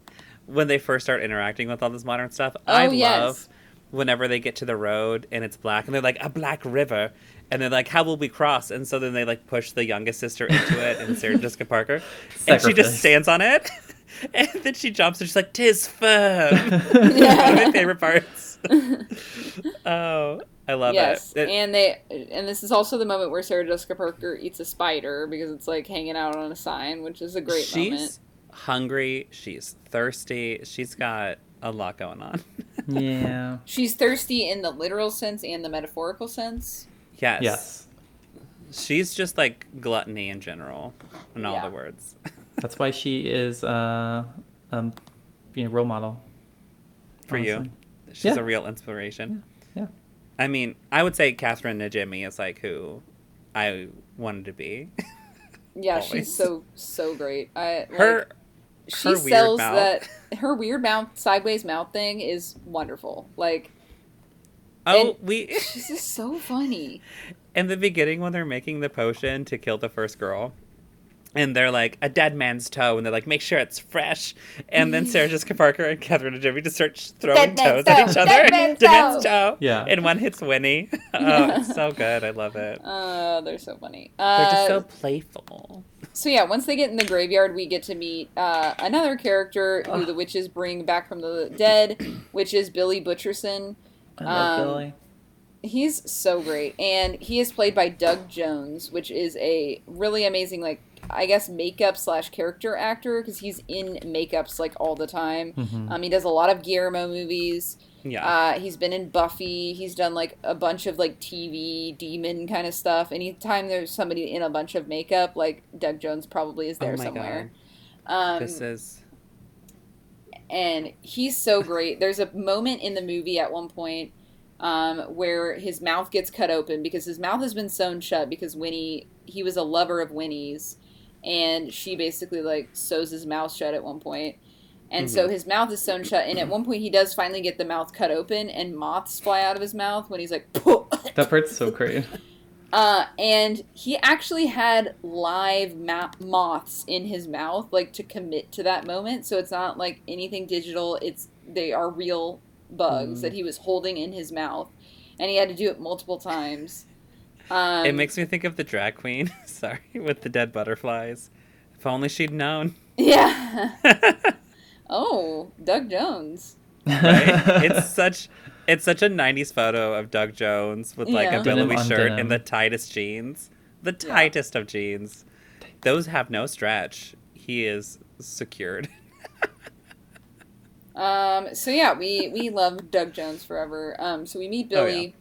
when they first start interacting with all this modern stuff. Oh, I Oh, yes. love whenever they get to the road and it's black and they're like a black river. And they're like how will we cross? And so then they like push the youngest sister into it and Sarah <laughs> Jessica Parker. And she just stands on it. <laughs> And then she jumps and she's like tis firm. <laughs> One of my favorite parts. Oh I love yes, it, It- and they and this is also the moment where Sarah Jessica Parker eats a spider because it's like hanging out on a sign, which is a great she's moment. Hungry. She's thirsty. She's got a lot going on. <laughs> Yeah. She's thirsty in the literal sense and the metaphorical sense. yes. Yes. She's just like gluttony in general, in all Yeah. the words. <laughs> That's why she is uh, um, being a role model. For you. She's Yeah. a real inspiration. Yeah. I mean, I would say Catherine Najimy is like who I wanted to be. <laughs> Yeah, Always. she's so so great. I like, Her she her weird sells mouth. that her weird mouth sideways mouth thing is wonderful. Like Oh, we she's just so funny. <laughs> in the beginning when they're making the potion to kill the first girl. And they're like a dead man's toe, and they're like, make sure it's fresh. And then Sarah Jessica Parker and Kathy Najimy just start throwing Dead man's toes at each other. dead man's Dead man's toe. toe. Yeah. And one hits Winnie. <laughs> oh, it's so good. I love it. Uh, <laughs> they're so funny. They're Uh, just so playful. So yeah, once they get in the graveyard, we get to meet uh, another character who Ugh. the witches bring back from the dead, which is Billy Butcherson. I love Um, Billy. He's so great, and he is played by Doug Jones, which is a really amazing, like I guess makeup slash character actor because he's in makeups like all the time. Mhm. Um, he does a lot of Guillermo movies. Yeah. Uh, he's been in Buffy. He's done like a bunch of like TV demon kind of stuff. Anytime there's somebody in a bunch of makeup, like Doug Jones probably is there oh my somewhere. god. Um, This is. and he's so great. There's a moment in the movie at one point um, where his mouth gets cut open because his mouth has been sewn shut because Winnie he was a lover of Winnie's, and she basically like sews his mouth shut at one point. And so his mouth is sewn shut, and at one point he does finally get the mouth cut open, and moths fly out of his mouth when he's like, <laughs> That part's so great. <laughs> Uh, and he actually had live ma- moths in his mouth, like to commit to that moment. So it's not like anything digital. It's they are real bugs Mm. that he was holding in his mouth, and he had to do it multiple times. Um, it makes me think of the drag queen. <laughs> Sorry, with the dead butterflies. If only she'd known. yeah. <laughs> oh, Doug Jones. Right? it's such. It's such a '90s photo of Doug Jones with like Yeah. a billowy shirt denim. and the tightest jeans. The Yeah. tightest of jeans. Those have no stretch. He is secured. Um, so yeah, we we love Doug Jones forever. Um, so we meet Oh, Billy.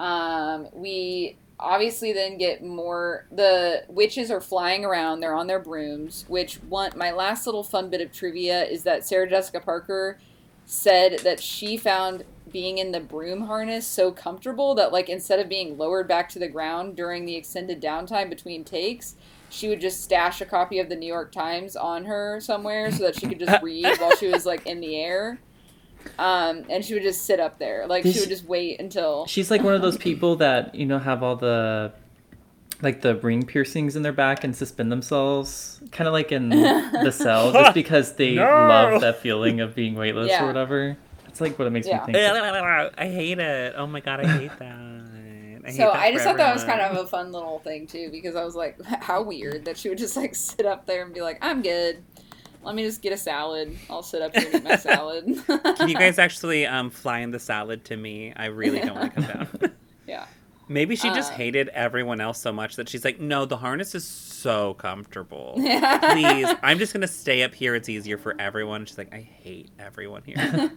Um, we obviously then get more. The witches are flying around. They're on their brooms. Which one? My last little fun bit of trivia is that Sarah Jessica Parker said that she found being in the broom harness so comfortable that like instead of being lowered back to the ground during the extended downtime between takes she would just stash a copy of the New York Times on her somewhere so that she could just <laughs> read while she was like in the air. Um, and she would just sit up there. Like she would just wait until She's like one of those people that you know have all the like the ring piercings in their back and suspend themselves, kind of like in <laughs> the cell, just because they <laughs> No. love that feeling of being weightless Yeah. or whatever. That's like what it makes Yeah. me think. of. I hate it. Oh my god, I hate that. I So I just for thought that was kind of a fun little thing too, because I was like, <laughs> how weird that she would just like sit up there and be like, I'm good. Let me just get a salad. I'll sit up here and eat my salad. <laughs> Can you guys <laughs> actually um, fly in the salad to me? I really don't want to come down. <laughs> Yeah. Maybe she just Uh. hated everyone else so much that she's like, no, the harness is so comfortable. Please, Please, I'm just gonna stay up here. It's easier for everyone. She's like, I hate everyone here.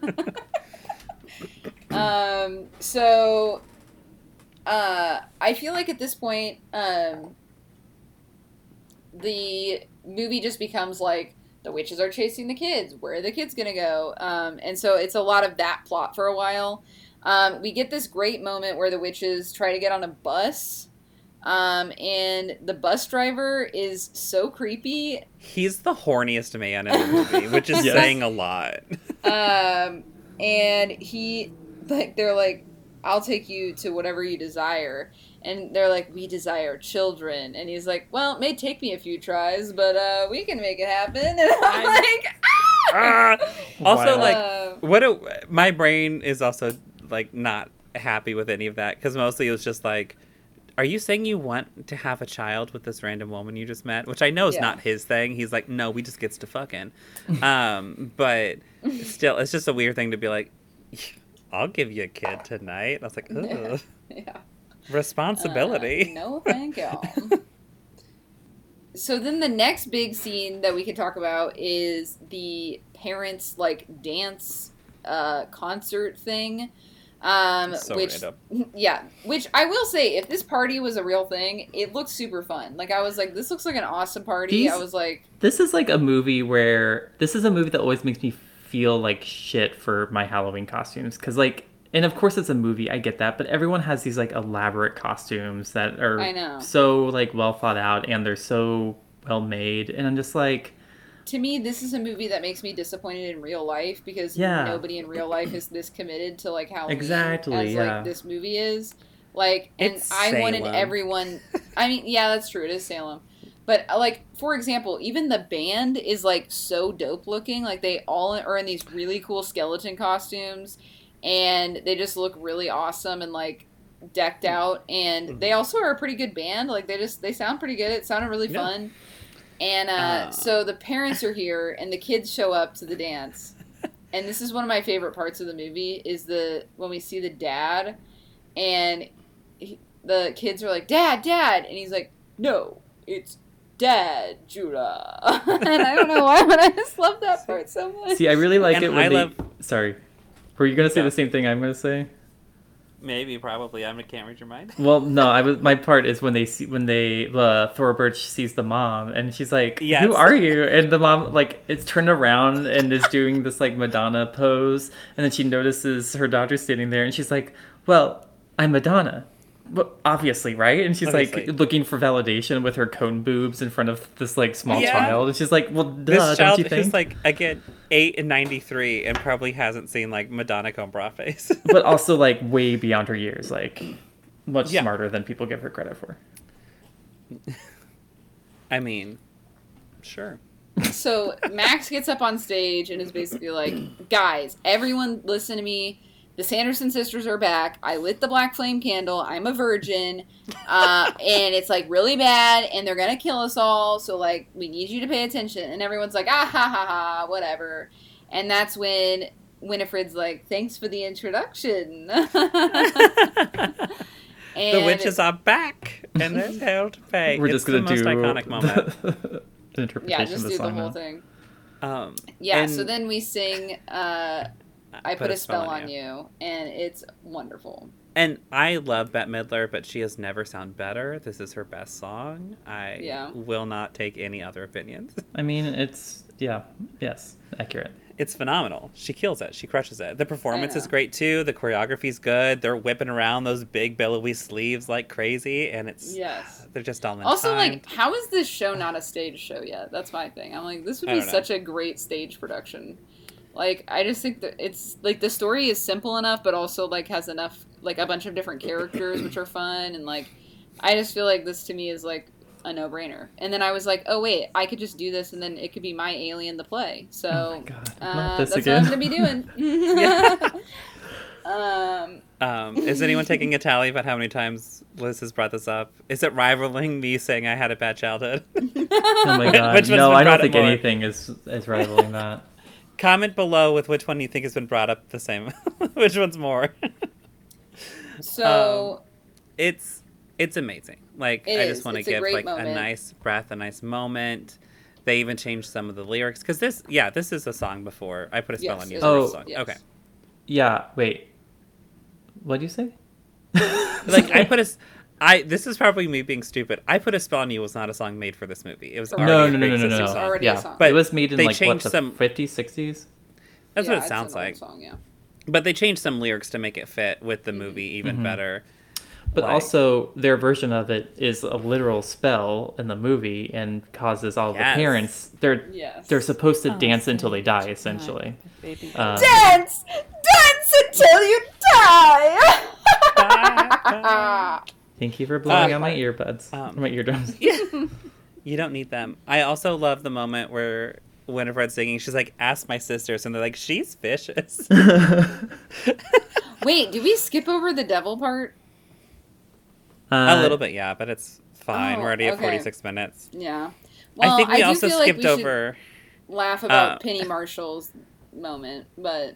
Um, so, uh, I feel like at this point, um, the movie just becomes like the witches are chasing the kids. Where are the kids gonna go? Um, and so it's a lot of that plot for a while. Um, we get this great moment where the witches try to get on a bus. Um, and the bus driver is so creepy. He's the horniest man in the movie, <laughs> which is Yes. saying a lot. <laughs> um, and he like they're like i'll take you to whatever you desire and they're like we desire children. And he's like well it may take me a few tries but uh we can make it happen. <laughs> And i'm I'm- like Ah! <laughs> Also, Wow. like, Uh, what a, my brain is also like not happy with any of that because mostly it was just like are you saying you want to have a child with this random woman you just met? Which i know is Yeah. not his thing. He's like no we just gets to fucking. <laughs> Um but still it's just a weird thing to be like i'll give you a kid tonight. I was like Yeah. Yeah responsibility Uh, no thank you so then the next big scene that we can talk about is the parents like dance uh, concert thing. Um, So which random. <laughs> yeah, which I will say, if this party was a real thing, it looks super fun. Like I was like, this looks like an awesome party. These- I was like, This is like a movie where this is a movie that always makes me feel like shit for my Halloween costumes because like and of course it's a movie I get that but everyone has these like elaborate costumes that are I know. so like well thought out and they're so well made and I'm just like to me, this is a movie that makes me disappointed in real life because Yeah. nobody in real life is this committed to like how Exactly, as yeah. like this movie is. Like, and It's I wanted everyone. I mean, yeah, that's true. It is Salem. But uh, like, for example, even the band is like so dope looking. Like they all are in these really cool skeleton costumes, and they just look really awesome and like decked out. And they also are a pretty good band. Like they just they sound pretty good. It sounded really Yeah. fun. And uh, Uh. so the parents are here, and the kids show up to the dance. <laughs> And this is one of my favorite parts of the movie is the when we see the dad, and he, the kids are like, "Dad, Dad," and he's like, "No, it's Dad, Judah." <laughs> and I don't know why, but I just love that <laughs> part so much. see I really like And it when I they love- sorry were you gonna say Yeah. the same thing I'm gonna say Maybe, probably. I can't read your mind. Well, no, I was <laughs> my part is when they see when they uh, Thora Birch sees the mom and she's like, Yes. "Who are you?" And the mom like it's turned around and is doing this like Madonna pose, and then she notices her daughter standing there, and she's like, "Well, I'm Madonna." Well, obviously, right? And she's Obviously. like looking for validation with her cone boobs in front of this like small Yeah. child, and she's like, "Well, duh, This don't child you think?" who's like again eight and ninety three and probably hasn't seen like Madonna comb bra face. <laughs> but also like way beyond her years, like much Yeah. smarter than people give her credit for. I mean, sure. so Max gets up on stage and is basically like, "Guys, everyone, listen to me. The Sanderson sisters are back. I lit the black flame candle. I'm a virgin, uh, <laughs> and it's like really bad, and they're gonna kill us all. So like, we need you to pay attention." And everyone's like, "Ah ha ha ha, whatever." And that's when Winifred's like, "Thanks for the introduction." <laughs> the witches are back and there's hell to pay. We're It's just gonna do the most do iconic moment. an <laughs> interpretation Yeah, of just the do the song whole now. thing. Um, Yeah, and so then we sing uh, I Put, a Spell, on you. and it's wonderful. And I love Bette Midler, but she has never sound better. This is her best song. I Yeah. will not take any other opinions. I mean, it's yeah, yes, accurate. It's phenomenal. She kills it. She crushes it. The performance is great too. The choreography's good. They're whipping around those big billowy sleeves like crazy, and it's Yes. they're just all in Also, time. like, how is this show not a stage show yet? That's my thing. I'm like, this would be such a great stage production. Like, I just think that it's like the story is simple enough, but also like has enough like a bunch of different characters which are fun, and like, I just feel like this to me is like a no brainer. And then I was like, oh wait, I could just do this, and then it could be my Alien the play. So. oh god, Uh, this that's again. what I'm gonna be doing. <laughs> <laughs> Um, Um, is anyone taking a tally about how many times Liz has brought this up? Is it rivaling me saying I had a bad childhood? <laughs> oh my god, Which no, I don't think more? anything is is rivaling that. Comment below with which one you think has been brought up the same. <laughs> which one's more? so um, it's it's amazing. Like It I just want to It's a give like moment. a nice breath, a nice moment. They even changed some of the lyrics because this, yeah, this is a song before I put a spell Yes, on you. it is a real is. song. Yes. Okay, Yeah, wait. What do you say? like I put a, s- I this is probably me being stupid. I put a spell on you was not a song made for this movie. It was Correct. already no, no, no, no, no, no. song. Yeah, song. But it was made in they like what the some- 50s, 60s. That's yeah, what it sounds like. Song, yeah. But they changed some lyrics to make it fit with the Mm-hmm. movie even Mhm. better. But Like- also, their version of it is a literal spell in the movie and causes all Yes. the parents. They're Yes. they're supposed to Oh, dance until they die, essentially. Baby. Um, dance, dance until you die. Bye. Thank you for blowing Uh, out my earbuds, um, my eardrums. <laughs> You don't need them. I also love the moment where Winifred's singing. She's like, "Ask my sisters," and they're like, "She's vicious." <laughs> <laughs> Wait, did we skip over the devil part? a little bit, yeah, but it's fine. oh, We're already at okay. forty-six minutes. Yeah. Well, I think we do also feel like skipped we over. laugh about uh, Penny Marshall's moment, but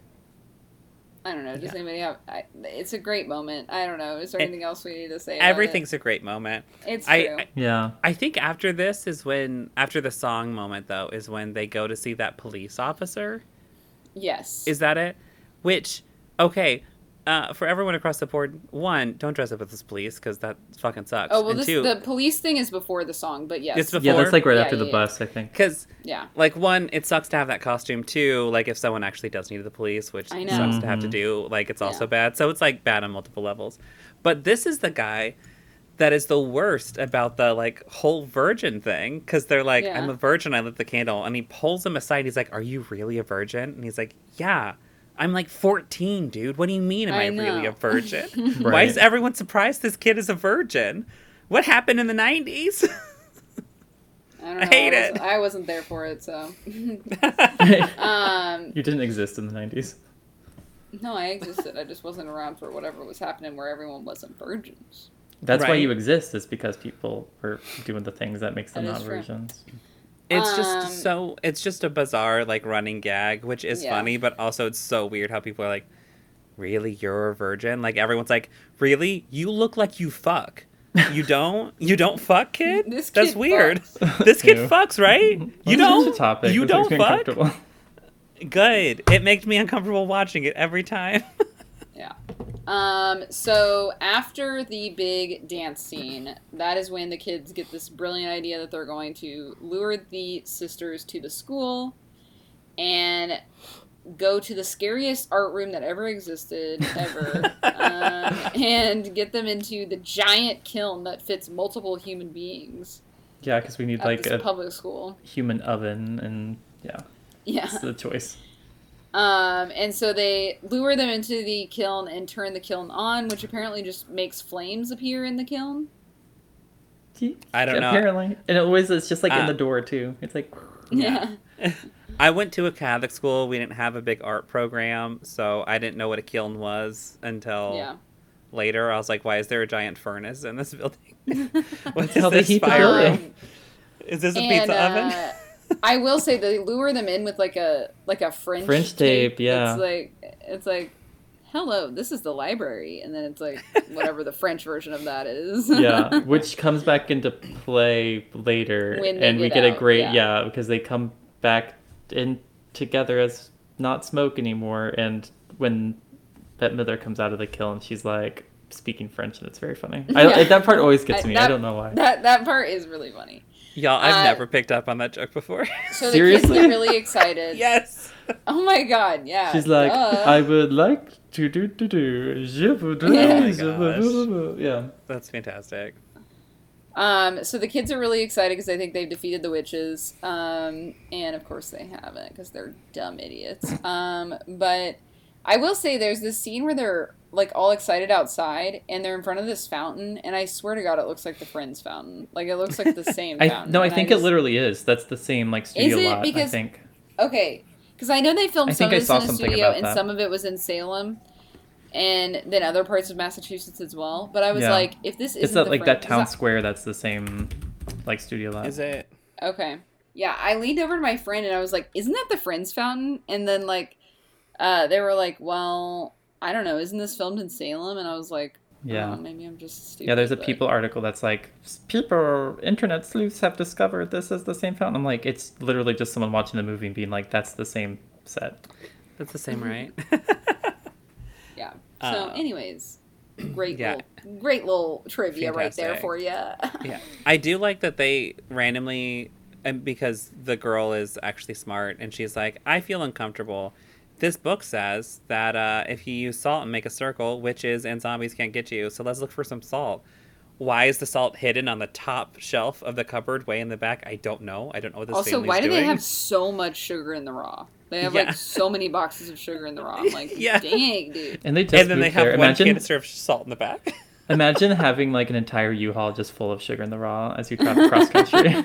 I don't know. Does Yeah. anybody have? I, it's a great moment. I don't know. Is there It- anything else we need to say? about it? Everything's a great moment. It's I- true. I- Yeah. I think after this is when, after the song moment though, is when they go to see that police officer. yes. Is that it? Which, okay, uh, for everyone across the board, one, don't dress up as the police because that fucking sucks. oh well, and this two, the police thing is before the song, but yes. It's before- Yeah, that's like right Yeah, after the yeah, bus, I think. because yeah. like one, it sucks to have that costume. Two, like if someone actually does need the police, which I know. sucks to have to Mhm. do, like it's also Yeah. bad. So it's like bad on multiple levels. But this is the guy that is the worst about the like whole virgin thing because they're like, Yeah. I'm a virgin. I lit the candle, and he pulls him aside. He's like, Are you really a virgin? And he's like, Yeah. I'm like 14, dude. What do you mean, am I, I really a know. virgin? <laughs> Why is everyone surprised this kid is a virgin? What happened in the 90s? <laughs> I, don't I hate wasn't- it. I wasn't there for it, so. <laughs> um, you didn't exist in the 90s. no, I existed. I just wasn't around for whatever was happening where everyone wasn't virgins. That's why you exist, is because people were doing the things that makes them That not virgins. true. Virgins. It's Um, just so it's just a bizarre like running gag, which is Yeah. funny, but also it's so weird how people are like, "Really, you're a virgin?" Like everyone's like, "Really, you look like you fuck." You don't? You don't fuck, kid? <laughs> This That's kid weird. fucks. <laughs> This kid Ew. fucks, right? Let's You don't? the topic. You This don't me fuck? Good. It makes me uncomfortable watching it every time. <laughs> Yeah. Um, so after the big dance scene, that is when the kids get this brilliant idea that they're going to lure the sisters to the school and go to the scariest art room that ever existed ever <laughs> um, and get them into the giant kiln that fits multiple human beings Yeah, because we need like a public school. human oven, and yeah, Yeah. it's the choice. Um, and so they lure them into the kiln and turn the kiln on, which apparently just makes flames appear in the kiln. I don't know. Apparently, and it always it's just like in Uh, the door too. It's like <laughs> Yeah. <laughs> I went to a Catholic school. We didn't have a big art program, so I didn't know what a kiln was until Yeah. later. I was like, "Why is there a giant furnace in this <laughs> building? What's how they this heat the fire Is this a and pizza oven?" I will say they lure them in with like a like a French French tape, yeah. It's like it's like, hello, this is the library, and then it's like <laughs> whatever the French version of that is. yeah, <laughs> which comes back into play later, and we get get a great yeah. yeah. because they come back in together as not smoke anymore, and when Bette Midler comes out of the kiln, she's like speaking French, and it's very funny. I, <laughs> Yeah. that part always gets I- me. that- I don't know why. That that part is really funny. Y'all, I've uh, never picked up on that joke before. <laughs> So the kids Seriously? get really excited. <laughs> yes. Oh my god, yeah. She's like, duh. I would like to do do do. Je Oh my je veux- Yeah. That's fantastic. Um, so the kids are really excited because they think they've defeated the witches, um, and of course they haven't because they're dumb idiots. Um, but I will say there's this scene where they're like all excited outside and they're in front of this fountain, and I swear to God, it looks like the Friends fountain. Like it looks like the <laughs> same I fountain. no, I and think just- it literally is. That's the same like studio Is it? lot. I Because- think. Okay, because I know they filmed I some of this in a something studio, and that. some of it was in Salem, and then other parts of Massachusetts as well. But I was Yeah. like, if this isn't It's that the like that Friends- town 'cause I- square. That's the same like studio lot. Is it? Okay. Yeah, I leaned over to my friend and I was like, "Isn't that the Friends fountain?" And then like, uh, they were like, "Well, I don't know. Isn't this filmed in Salem?" And I was like, Yeah. "Oh, maybe I'm just stupid." Yeah, there's a but- People article that's like people, internet sleuths have discovered this is the same fountain. I'm like, it's literally just someone watching the movie and being like, that's the same set. That's the same, right? <laughs> <laughs> Yeah. So, Uh, anyways, <clears throat> great yeah. little, great little trivia right there for you. <laughs> yeah. I do like that they randomly, and because the girl is actually smart, and she's like, I feel uncomfortable. This book says that uh, if you use salt and make a circle, witches and zombies can't get you. So let's look for some salt. Why is the salt hidden on the top shelf of the cupboard, way in the back? I don't know. I don't know what this also, family's why do doing. they have so much sugar in the raw? They have Yeah. like so many boxes of sugar in the raw. I'm like, <laughs> Yeah. dang, dude. And they just and then they have there. one Imagine, canister of salt in the back. Imagine having like an entire U-Haul just full of sugar in the raw as you travel cross country.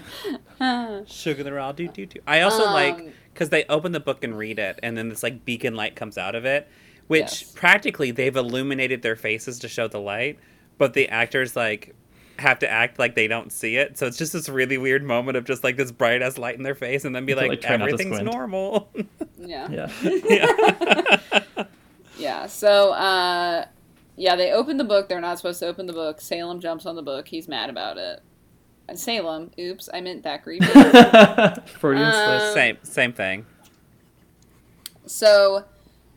<laughs> Sugar in the raw, do do do. I also like Um, because they open the book and read it, and then this like beacon light comes out of it, which Yes. practically they've illuminated their faces to show the light, but the actors like have to act like they don't see it. So it's just this really weird moment of just like this bright ass light in their face, and then be To, like, like, try not to everything's normal. <laughs> Yeah. yeah. yeah. <laughs> Yeah. So, uh, yeah, they open the book. They're not supposed to open the book. Salem jumps on the book. He's mad about it. And Salem. Oops, I meant that creepy. <laughs> Freudian Uh. Same same thing. so,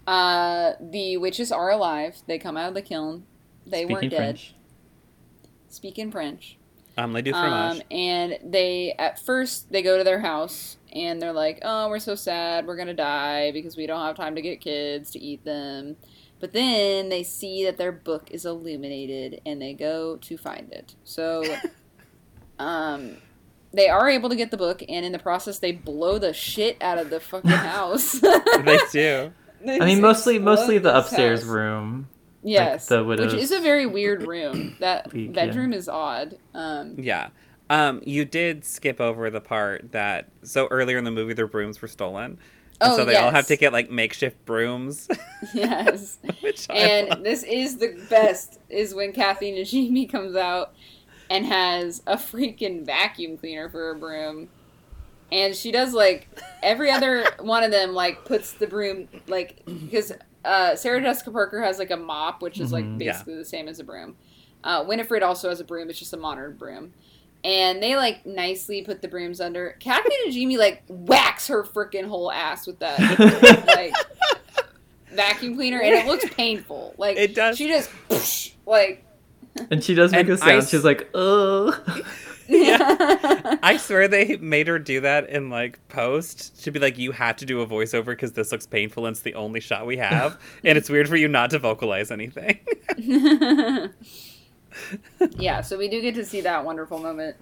uh, the witches are alive. They come out of the kiln. They weren't dead. French. Speak in French. Um, they do Um, and they at first they go to their house and they're like, "Oh, we're so sad. We're gonna die because we don't have time to get kids to eat them." But then they see that their book is illuminated and they go to find it. So, <laughs> um, they are able to get the book, and in the process, they blow the shit out of the fucking <laughs> house. they do. <laughs> They I mean, mostly mostly the upstairs house. room. Yes, the which is a very weird room. That yeah. bedroom is odd. Um, Yeah. Um, you did skip over the part that so earlier in the movie their brooms were stolen. And Oh, so they all have to get like makeshift brooms. <laughs> yes. <laughs> and this is the best is when Kathy Najimy comes out and has a freaking vacuum cleaner for a broom. And she does like every other <laughs> one of them like puts the broom like because uh, Sarah Jessica Parker has like a mop which is like Mhm. Yeah. basically the same as a broom. Uh, Winifred also has a broom. It's just a modern broom. And they like nicely put the brooms under. Kathy Najimy like whacks her freaking whole ass with that <laughs> like vacuum cleaner, and it looks <laughs> painful. Like It does. She just like And she does make And a sound. I s- She's like, oh. <laughs> Yeah. I swear they made her do that in like post to be like, you have to do a voiceover because this looks painful and it's the only shot we have, and it's weird for you not to vocalize anything. Yeah, so we do get to see that wonderful moment.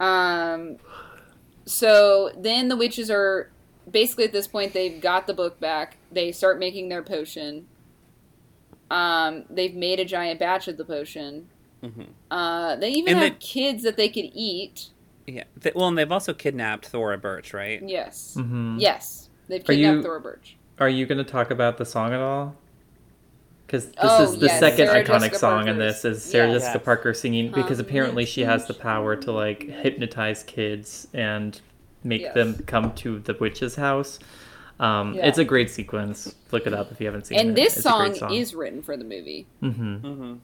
Um, so then the witches are basically at this point they've got the book back. They start making their potion. Um, they've made a giant batch of the potion. Mhm. Uh, they even And have they- kids that they could eat. Yeah. Th- well, and they've also kidnapped Thora Birch, right? Yes, hmm yes, they've kidnapped you- Thora Birch. Are you going to talk about the song at all? Because this Oh, is the yes, second Sarah iconic Jessica song in this is Sarah Yes. Jessica Yes. Parker singing because Um, apparently she has the power to like hypnotize kids and make Yes. them come to the witch's house. Um, Yeah. It's a great sequence. Look it up if you haven't seen it. And this It's a great song, is written for the movie. hmm Mm-hmm.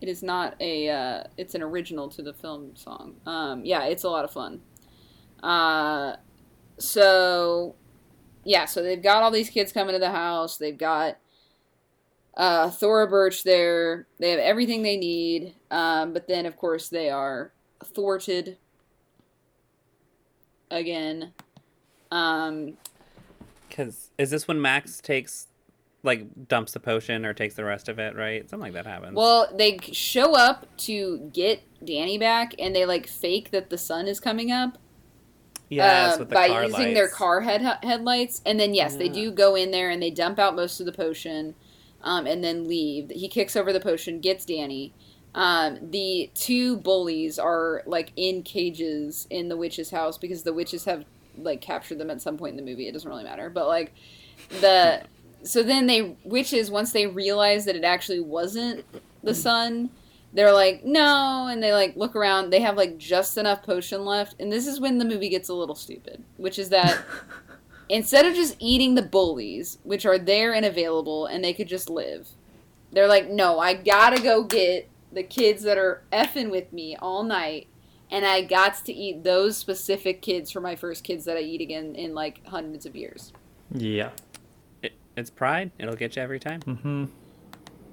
It is not a. Uh, it's an original to the film song. Um, yeah, it's a lot of fun. Uh, so, yeah, so they've got all these kids coming to the house. They've got uh, Thora Birch there. They have everything they need. Um, but then, of course, they are thwarted again. Um, Because is this when Max takes, like, dumps the potion or takes the rest of it, right? Something like that happens. Well, they show up to get Dani back, and they like fake that the sun is coming up yes, uh, with the by car using their car head headlights. And then yes, they do go in there and they dump out most of the potion, um, and then leave. He kicks over the potion, gets Dani. Um, the two bullies are like in cages in the witch's house because the witches have like captured them at some point in the movie. It doesn't really matter, but like the so then they witches once they realize that it actually wasn't the sun they're like no and they like look around they have like just enough potion left and this is when the movie gets a little stupid which is that <laughs> instead of just eating the bullies which are there and available and they could just live they're like no i gotta go get the kids that are effing with me all night and i got to eat those specific kids for my first kids that i eat again in like hundreds of years Yeah. It, it's pride. It'll get you every time. Mm-hmm.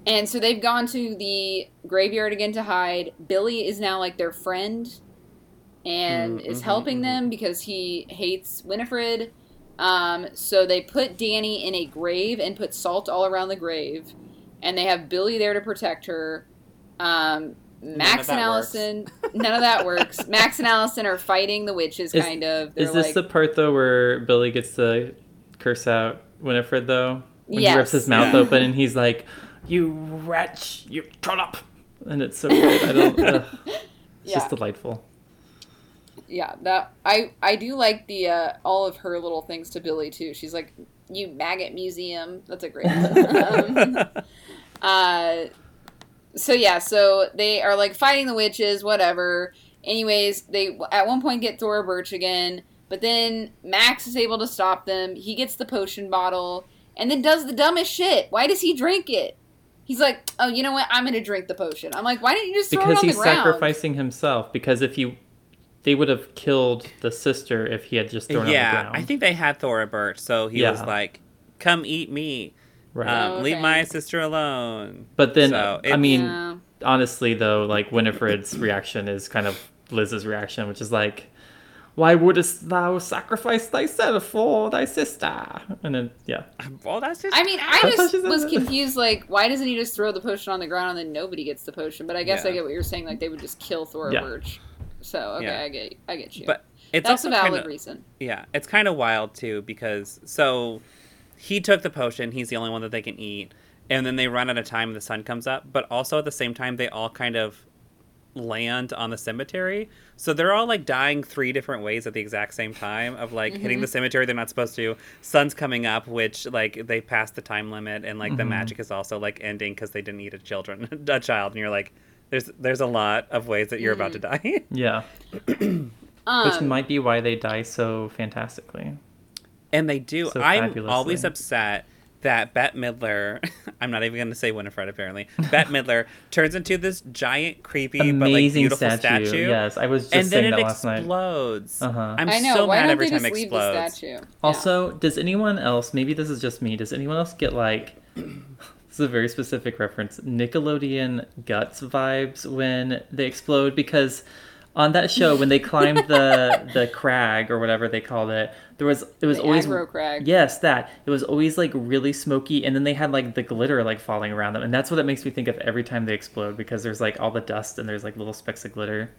And so they've gone to the graveyard again to hide. Billy is now like their friend and Mm, is helping mhm. them because he hates Winifred. Um, so they put Dani in a grave and put salt all around the grave. And they have Billy there to protect her. Um, Max that and works. Allison, none of that <laughs> works. Max and Allison are fighting the witches, Is- kind of. They're Is this like, the part though where Billy gets to curse out Winifred though? When he rips his mouth Yeah. open and he's like, "You wretch, you shut up!" And it's so good. I don't. <laughs> ugh. It's Yeah. just delightful. Yeah that i i do like the uh all of her little things to billy too she's like you maggot museum that's a great <laughs> one. um, uh so yeah so they are like fighting the witches whatever anyways they at one point get thora birch again but then max is able to stop them he gets the potion bottle and then does the dumbest shit. Why does he drink it? He's like, oh, you know what? I'm gonna drink the potion. I'm like, why didn't you just throw it because on he's the ground? sacrificing himself. Because if he, they would have killed the sister if he had just thrown it on the yeah. I think they had Thora Birch, so he was like, "Come eat me, Right. um, Oh, leave my sister alone." but then, so I mean, Yeah. honestly though, like Winifred's <clears throat> reaction is kind of Liz's reaction, which is like, "Why wouldst thou sacrifice thyself for thy sister?" And then, yeah, Well, that's just. I mean, I just was confused. Like, why doesn't he just throw the potion on the ground and then nobody gets the potion? But I guess I get what you're saying. Like, they would just kill Thora Birch. So okay, Yeah. I get, I get you. but it's that's a also valid kind of reason. yeah, it's kind of wild too because so he took the potion. He's the only one that they can eat, and then they run out of time. and The sun comes up, but also at the same time they all kind of land on the cemetery. So they're all like dying three different ways at the exact same time of like hitting Mm-hmm. the cemetery they're not supposed to. Sun's coming up, which like they passed the time limit, and like the Mhm. magic is also like ending because they didn't eat a children <laughs> a child, and you're like. There's, there's a lot of ways that you're about to die. <laughs> yeah, Um, which might be why they die so fantastically. And they do. So I'm always upset that Bette Midler, <laughs> I'm not even going to say Winifred apparently, Bette <laughs> Midler turns into this giant, creepy, but like Amazing beautiful statue. statue. Yes, I was just and then saying it that last night. explodes. Uh-huh. I'm I know. so why mad don't every they time just it leave the explodes. statue? Yeah. Also, does anyone else, maybe this is just me, does anyone else get like, this is a very specific reference, Nickelodeon Guts vibes when they explode? Because on that show, when they climbed the <laughs> the crag or whatever they called it, there was, it was The always. crag. Yes, that. It was always like really smoky, and then they had like the glitter like falling around them. And that's what it makes me think of every time they explode because there's like all the dust and there's like little specks of glitter.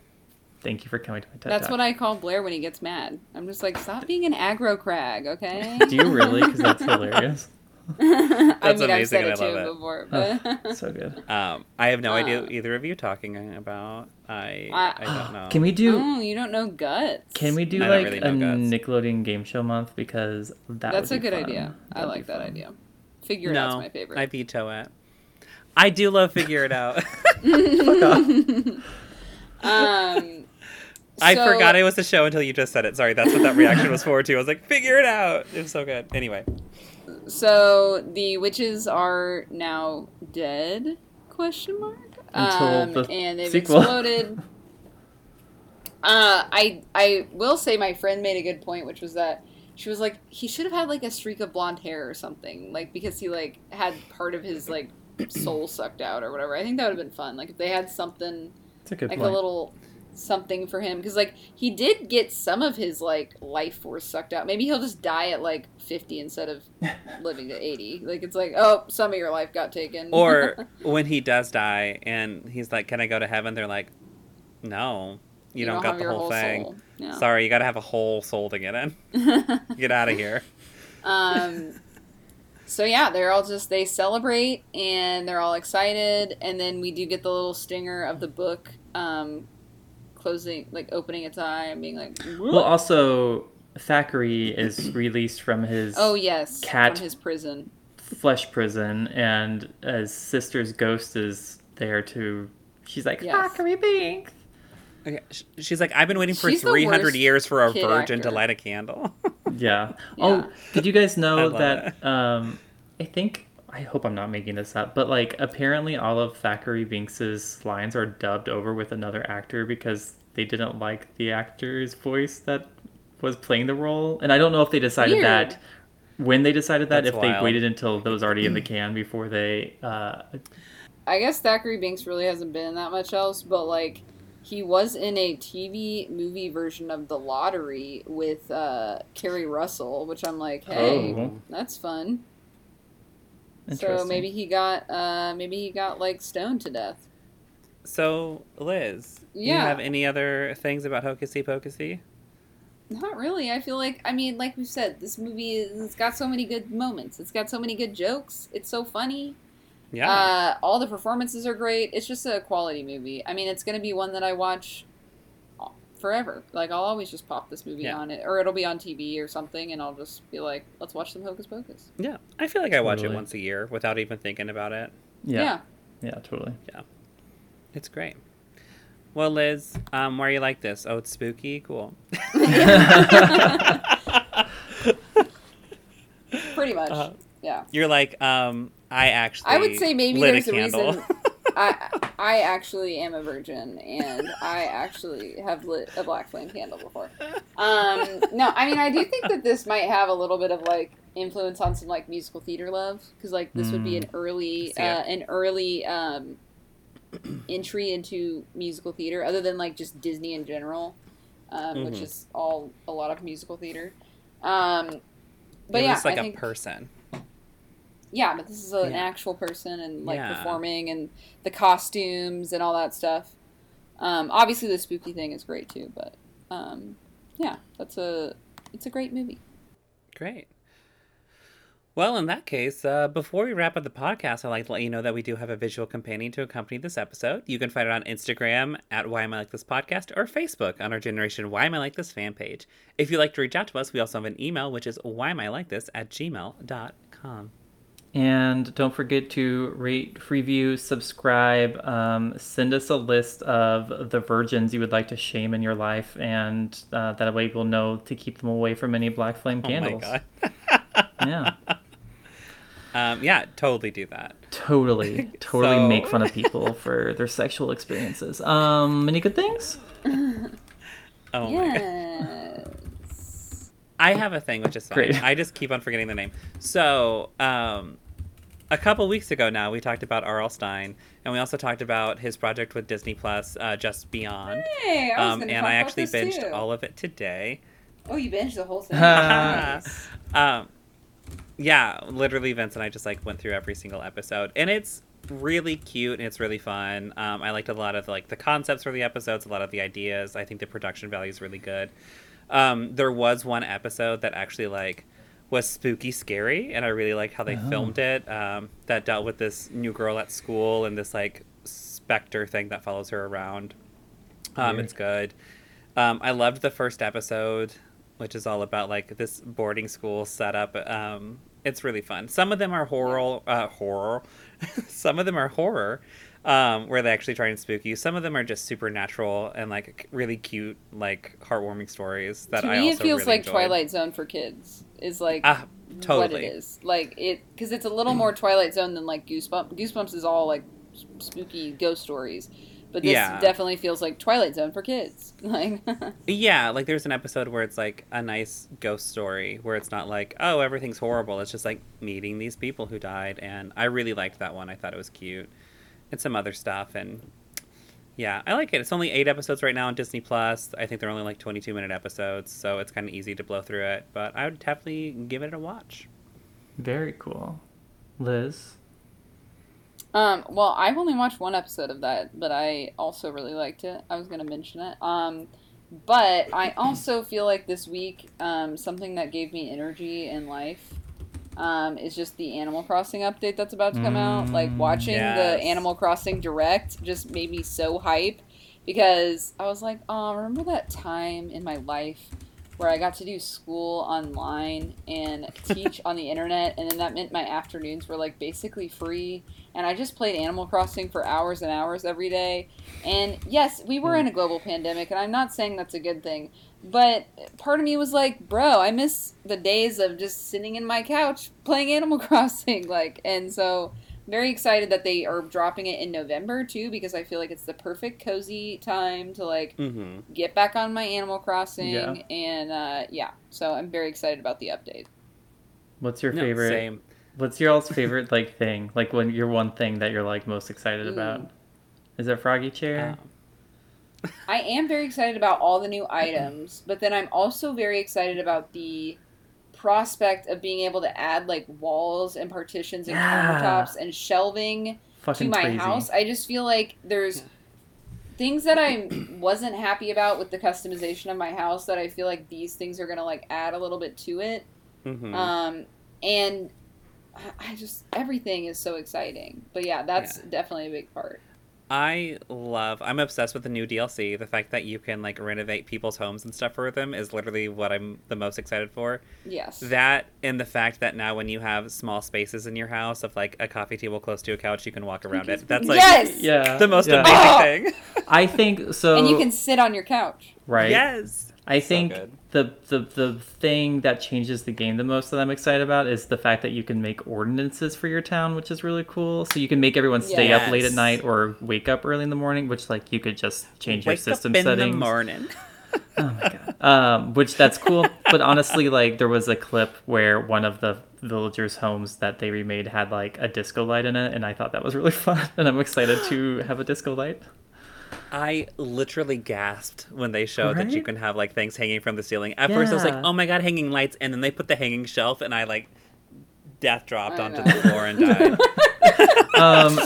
Thank you for coming to my TED That's Talk. what I call Blair when he gets mad. I'm just like, stop being an aggro crag, okay? Do you really? Because that's <laughs> hilarious. <laughs> I That's mean, I've amazing said and it I love him it. before, <laughs> Oh, <laughs> so good. Um, I have no idea Uh, either of you talking about. I I- I, <gasps> don't know. Can we do? oh, you don't know guts. Can we do I like really a guts. Nickelodeon game show month because that That's a would be good fun. idea. I That'd like that idea. Figure it no, out's my favorite. I veto it. I do love figure it out. um, I so- forgot it was a show until you just said it. Sorry, that's what that reaction was for too. I was like, figure it out. It was so good. Anyway, So the witches are now dead? Question mark. Until um, the and they've sequel. <laughs> exploded. Uh, I I will say my friend made a good point, which was that she was like he should have had like a streak of blonde hair or something, like because he like had part of his like soul sucked out or whatever. I think that would have been fun. Like if they had something like point. a little something for him because like he did get some of his like life force sucked out maybe he'll just die at like 50 instead of <laughs> living to 80 like it's like oh some of your life got taken or <laughs> when he does die and he's like, "Can I go to heaven?" They're like, "No, you, don't, got the your whole, thing. Yeah. Sorry, you got to have a whole soul to get in. <laughs> Get out of here." um so yeah they're all just they celebrate and they're all excited and then we do get the little stinger of the book um closing like opening its eye and being like well, also Thackery is <clears throat> released from his oh yes cat- from his prison flesh prison, and his sister's ghost is there to. She's like Yes. Thackery Binx. Okay, she's like, "I've been waiting for She's 300 years for a kid virgin to light a candle." <laughs> Yeah. Yeah. Oh, did you guys know love that? Um, I think I hope I'm not making this up, but like apparently all of Thackery Binx's lines are dubbed over with another actor because they didn't like the actor's voice that was playing the role, and I don't know if they decided Weird. that when they decided that That's if they waited until that was already in the <clears throat> can before they. Uh, I guess Thackery Binx really hasn't been in that much else, but like he was in a TV movie version of The Lottery with uh, Keri Russell, which I'm like, hey, Oh. that's fun. So maybe he got uh, maybe he got like stoned to death. so, Liz, do you Yeah. have any other things about Hocusy Pocusy? Not really. I feel like I mean, like we said, this movie is, it's got so many good moments. It's got so many good jokes. It's so funny. Yeah. Uh, all the performances are great. It's just a quality movie. I mean, it's going to be one that I watch forever. Like, I'll always just pop this movie Yeah. on it, or it'll be on TV or something, and I'll just be like, let's watch some Hocus Pocus. yeah. I feel like I watch it once a year without even thinking about it. yeah, yeah, totally. Yeah, it's great. Well, Liz, um, why are you like this? Oh, it's spooky. Cool. <laughs> Pretty much. Uh, Yeah. You're like, um, I actually. I would say maybe lit there's a, candle. reason. <laughs> I I actually am a virgin, and I actually have lit a black flame candle before. Um, no, I mean I do think that this might have a little bit of like influence on some like musical theater love because like this would be an early uh, an early um, entry into musical theater, other than like just Disney in general, um, which Mhm. is all a lot of musical theater. Um, but it yeah, like I a think person. Yeah, but this is an Yeah. actual person and like Yeah. performing and the costumes and all that stuff. Um, obviously, the spooky thing is great too, but um, yeah, that's a it's a great movie. Great. Well, in that case, uh, before we wrap up the podcast, I'd like to let you know that we do have a visual companion to accompany this episode. You can find it on Instagram at Why Am I Like This Podcast or Facebook on our Generation Why Am I Like This fan page. If you'd like to reach out to us, we also have an email, which is Why Am I Like This at gmail.com. And don't forget to rate, review, subscribe. Um, send us a list of the virgins you would like to shame in your life, and uh, that way we'll know to keep them away from any black flame candles. Oh my God. <laughs> Yeah, <laughs> Um, yeah, totally do that. totally, <laughs> totally So- make fun of people for their sexual experiences. Um, any good things? Oh my God. Yes. I have a thing which is fine. Great. I just keep on forgetting the name. So, um, a couple weeks ago now, we talked about R.L. Stine, and we also talked about his project with Disney Plus, uh, Just Beyond. Hey, I was Um, and I actually binged too. all of it today. Oh, you binged the whole thing. <laughs> Nice. Um, yeah, literally, Vince and I just like went through every single episode, and it's really cute and it's really fun. Um, I liked a lot of like the concepts for the episodes, a lot of the ideas. I think the production value is really good. Um, there was one episode that actually like was spooky scary, and I really like how they Oh. filmed it. Um, that dealt with this new girl at school and this like specter thing that follows her around. Um, it's good. Um, I loved the first episode, which is all about like this boarding school setup. Um, it's really fun. Some of them are horror, uh, horror. <laughs> Some of them are horror, um, where they actually try and spook you. Some of them are just supernatural and like really cute, like heartwarming stories that to I me, also it feels really like enjoyed. Twilight Zone for kids. Is like Ah, what totally. it is. Like it because it's a little more Twilight Zone than like Goosebumps. Goosebumps is all like spooky ghost stories, but this Yeah. definitely feels like Twilight Zone for kids. <laughs> Like <laughs> Yeah, like there's an episode where it's like a nice ghost story where it's not like, oh, everything's horrible. It's just like meeting these people who died. And I really liked that one. I thought it was cute. And some other stuff. And yeah, I like it. It's only eight episodes right now on Disney Plus. I think they're only like 22 minute episodes. So it's kind of easy to blow through it. But I would definitely give it a watch. Very cool. Liz. Um, well, I've only watched one episode of that, but I also really liked it. I was going to mention it. Um, but I also feel like this week, um, something that gave me energy in life um, is just the Animal Crossing update that's about to come out. Like, Mm, watching yes. the Animal Crossing Direct just made me so hype because I was like, oh, remember that time in my life where I got to do school online and teach <laughs> on the internet, and then that meant my afternoons were like basically free, and I just played Animal Crossing for hours and hours every day. And yes, we were in a global pandemic, and I'm not saying that's a good thing, but part of me was like, bro, I miss the days of just sitting in my couch playing Animal <laughs> Crossing, like, and so. Very excited that they are dropping it in November too, because I feel like it's the perfect cozy time to like Mm-hmm. get back on my Animal Crossing, Yeah. and uh, yeah, so I'm very excited about the update. What's your favorite? Same. What's your all's favorite like thing? Like when your one thing that you're like most excited Ooh. about? Is it Froggy Chair? Um, I am very excited about all the new items, but then I'm also very excited about the prospect of being able to add like walls and partitions and Yeah. countertops and shelving to my crazy. house. I just feel like there's Yeah. things that I <coughs> wasn't happy about with the customization of my house that I feel like these things are gonna like add a little bit to it. mhm. Um, and I- I just everything is so exciting. But yeah, that's Yeah. definitely a big part. I love. I'm obsessed with the new DLC. The fact that you can like renovate people's homes and stuff for them is literally what I'm the most excited for. Yes. That and the fact that now when you have small spaces in your house of like a coffee table close to a couch, you can walk around it. That's like yes. Yeah. the most yeah. amazing Oh! <laughs> thing. I think so. And you can sit on your couch. right. Yes. I So think good. the, the the thing that changes the game the most that I'm excited about is the fact that you can make ordinances for your town, which is really cool. So you can make everyone stay up late at night or wake up early in the morning, which like you could just change your Wake system up in settings. the morning. <laughs> Oh my god. Um, which that's cool, but honestly, like there was a clip where one of the villagers' homes that they remade had like a disco light in it, and I thought that was really <laughs> fun, and I'm excited to have a disco light. I literally gasped when they showed that you can have like things hanging from the ceiling. At first, I was like, "Oh my god, hanging lights!" And then they put the hanging shelf, and I like death dropped onto know. the floor and died. <laughs> um,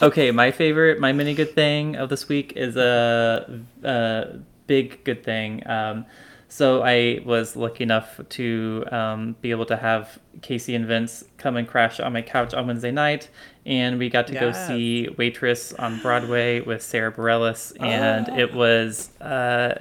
okay, my favorite, my mini good thing of this week is a, a big good thing. Um, so I was lucky enough to um, be able to have Casey and Vince come and crash on my couch on Wednesday night, and we got to go see Waitress on Broadway with Sara Bareilles, and it was uh,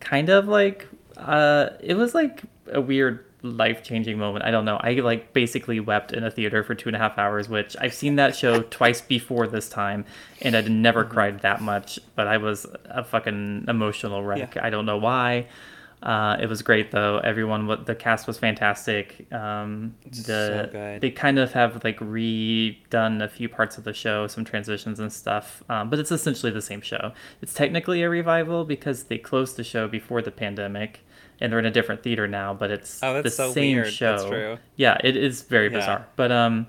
kind of like uh, it was like a weird life changing moment. I don't know. I like basically wept in a theater for two and a half hours, which I've seen that show twice before this time, and I'd never cried that much. But I was a fucking emotional wreck. Yeah. I don't know why. Uh, it was great though. Everyone, what the cast was fantastic. Um, the So good. they kind of have like redone a few parts of the show, some transitions and stuff. Um, but it's essentially the same show. It's technically a revival because they closed the show before the pandemic, and they're in a different theater now. But it's Oh, that's the so same weird. show. Yeah, it is very Yeah. bizarre. But um,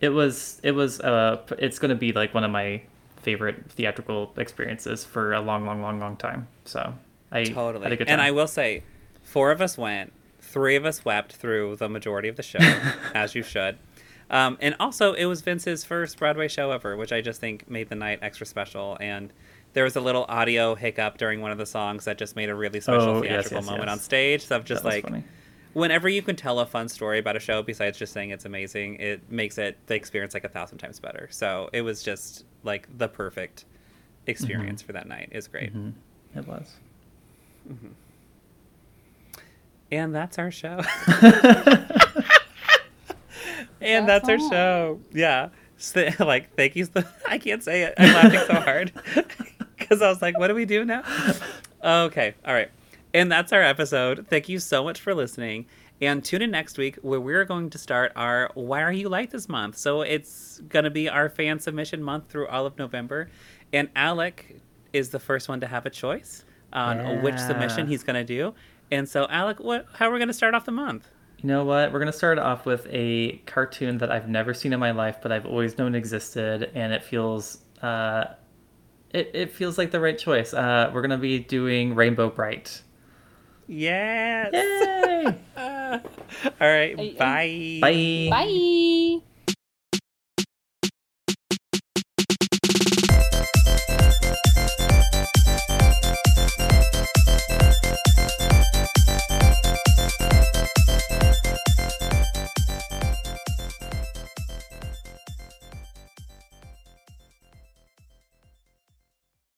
it was it was uh, it's going to be like one of my favorite theatrical experiences for a long, long, long, long time. So I Totally. had a good time. And I will say, four of us went. Three of us wept through the majority of the show, <laughs> as you should. Um, and also, it was Vince's first Broadway show ever, which I just think made the night extra special. And there was a little audio hiccup during one of the songs that just made a really special Oh, theatrical yes, moment yes. on stage. So I'm just like, funny. whenever you can tell a fun story about a show besides just saying it's amazing, it makes it the experience like a thousand times better. So it was just like the perfect experience Mm-hmm. for that night. It's great. it was. Mm-hmm. And that's our show. <laughs> <laughs> and that's, That's our show. Yeah. So, <laughs> like, thank you. So, I can't say it. I'm laughing so hard because I was like, what do we do now? Okay. All right. And that's our episode. Thank you so much for listening. And tune in next week where we're going to start our Why Are You Like This month. So it's going to be our fan submission month through all of November. And Alec is the first one to have a choice on which submission he's going to do. And so, Alec, what, how are we going to start off the month? You know what? We're gonna start off with a cartoon that I've never seen in my life, but I've always known existed, and it feels uh, it, it feels like the right choice. Uh, we're gonna be doing Rainbow Brite. Yes. Yay! <laughs> All right. Bye. Bye. Bye.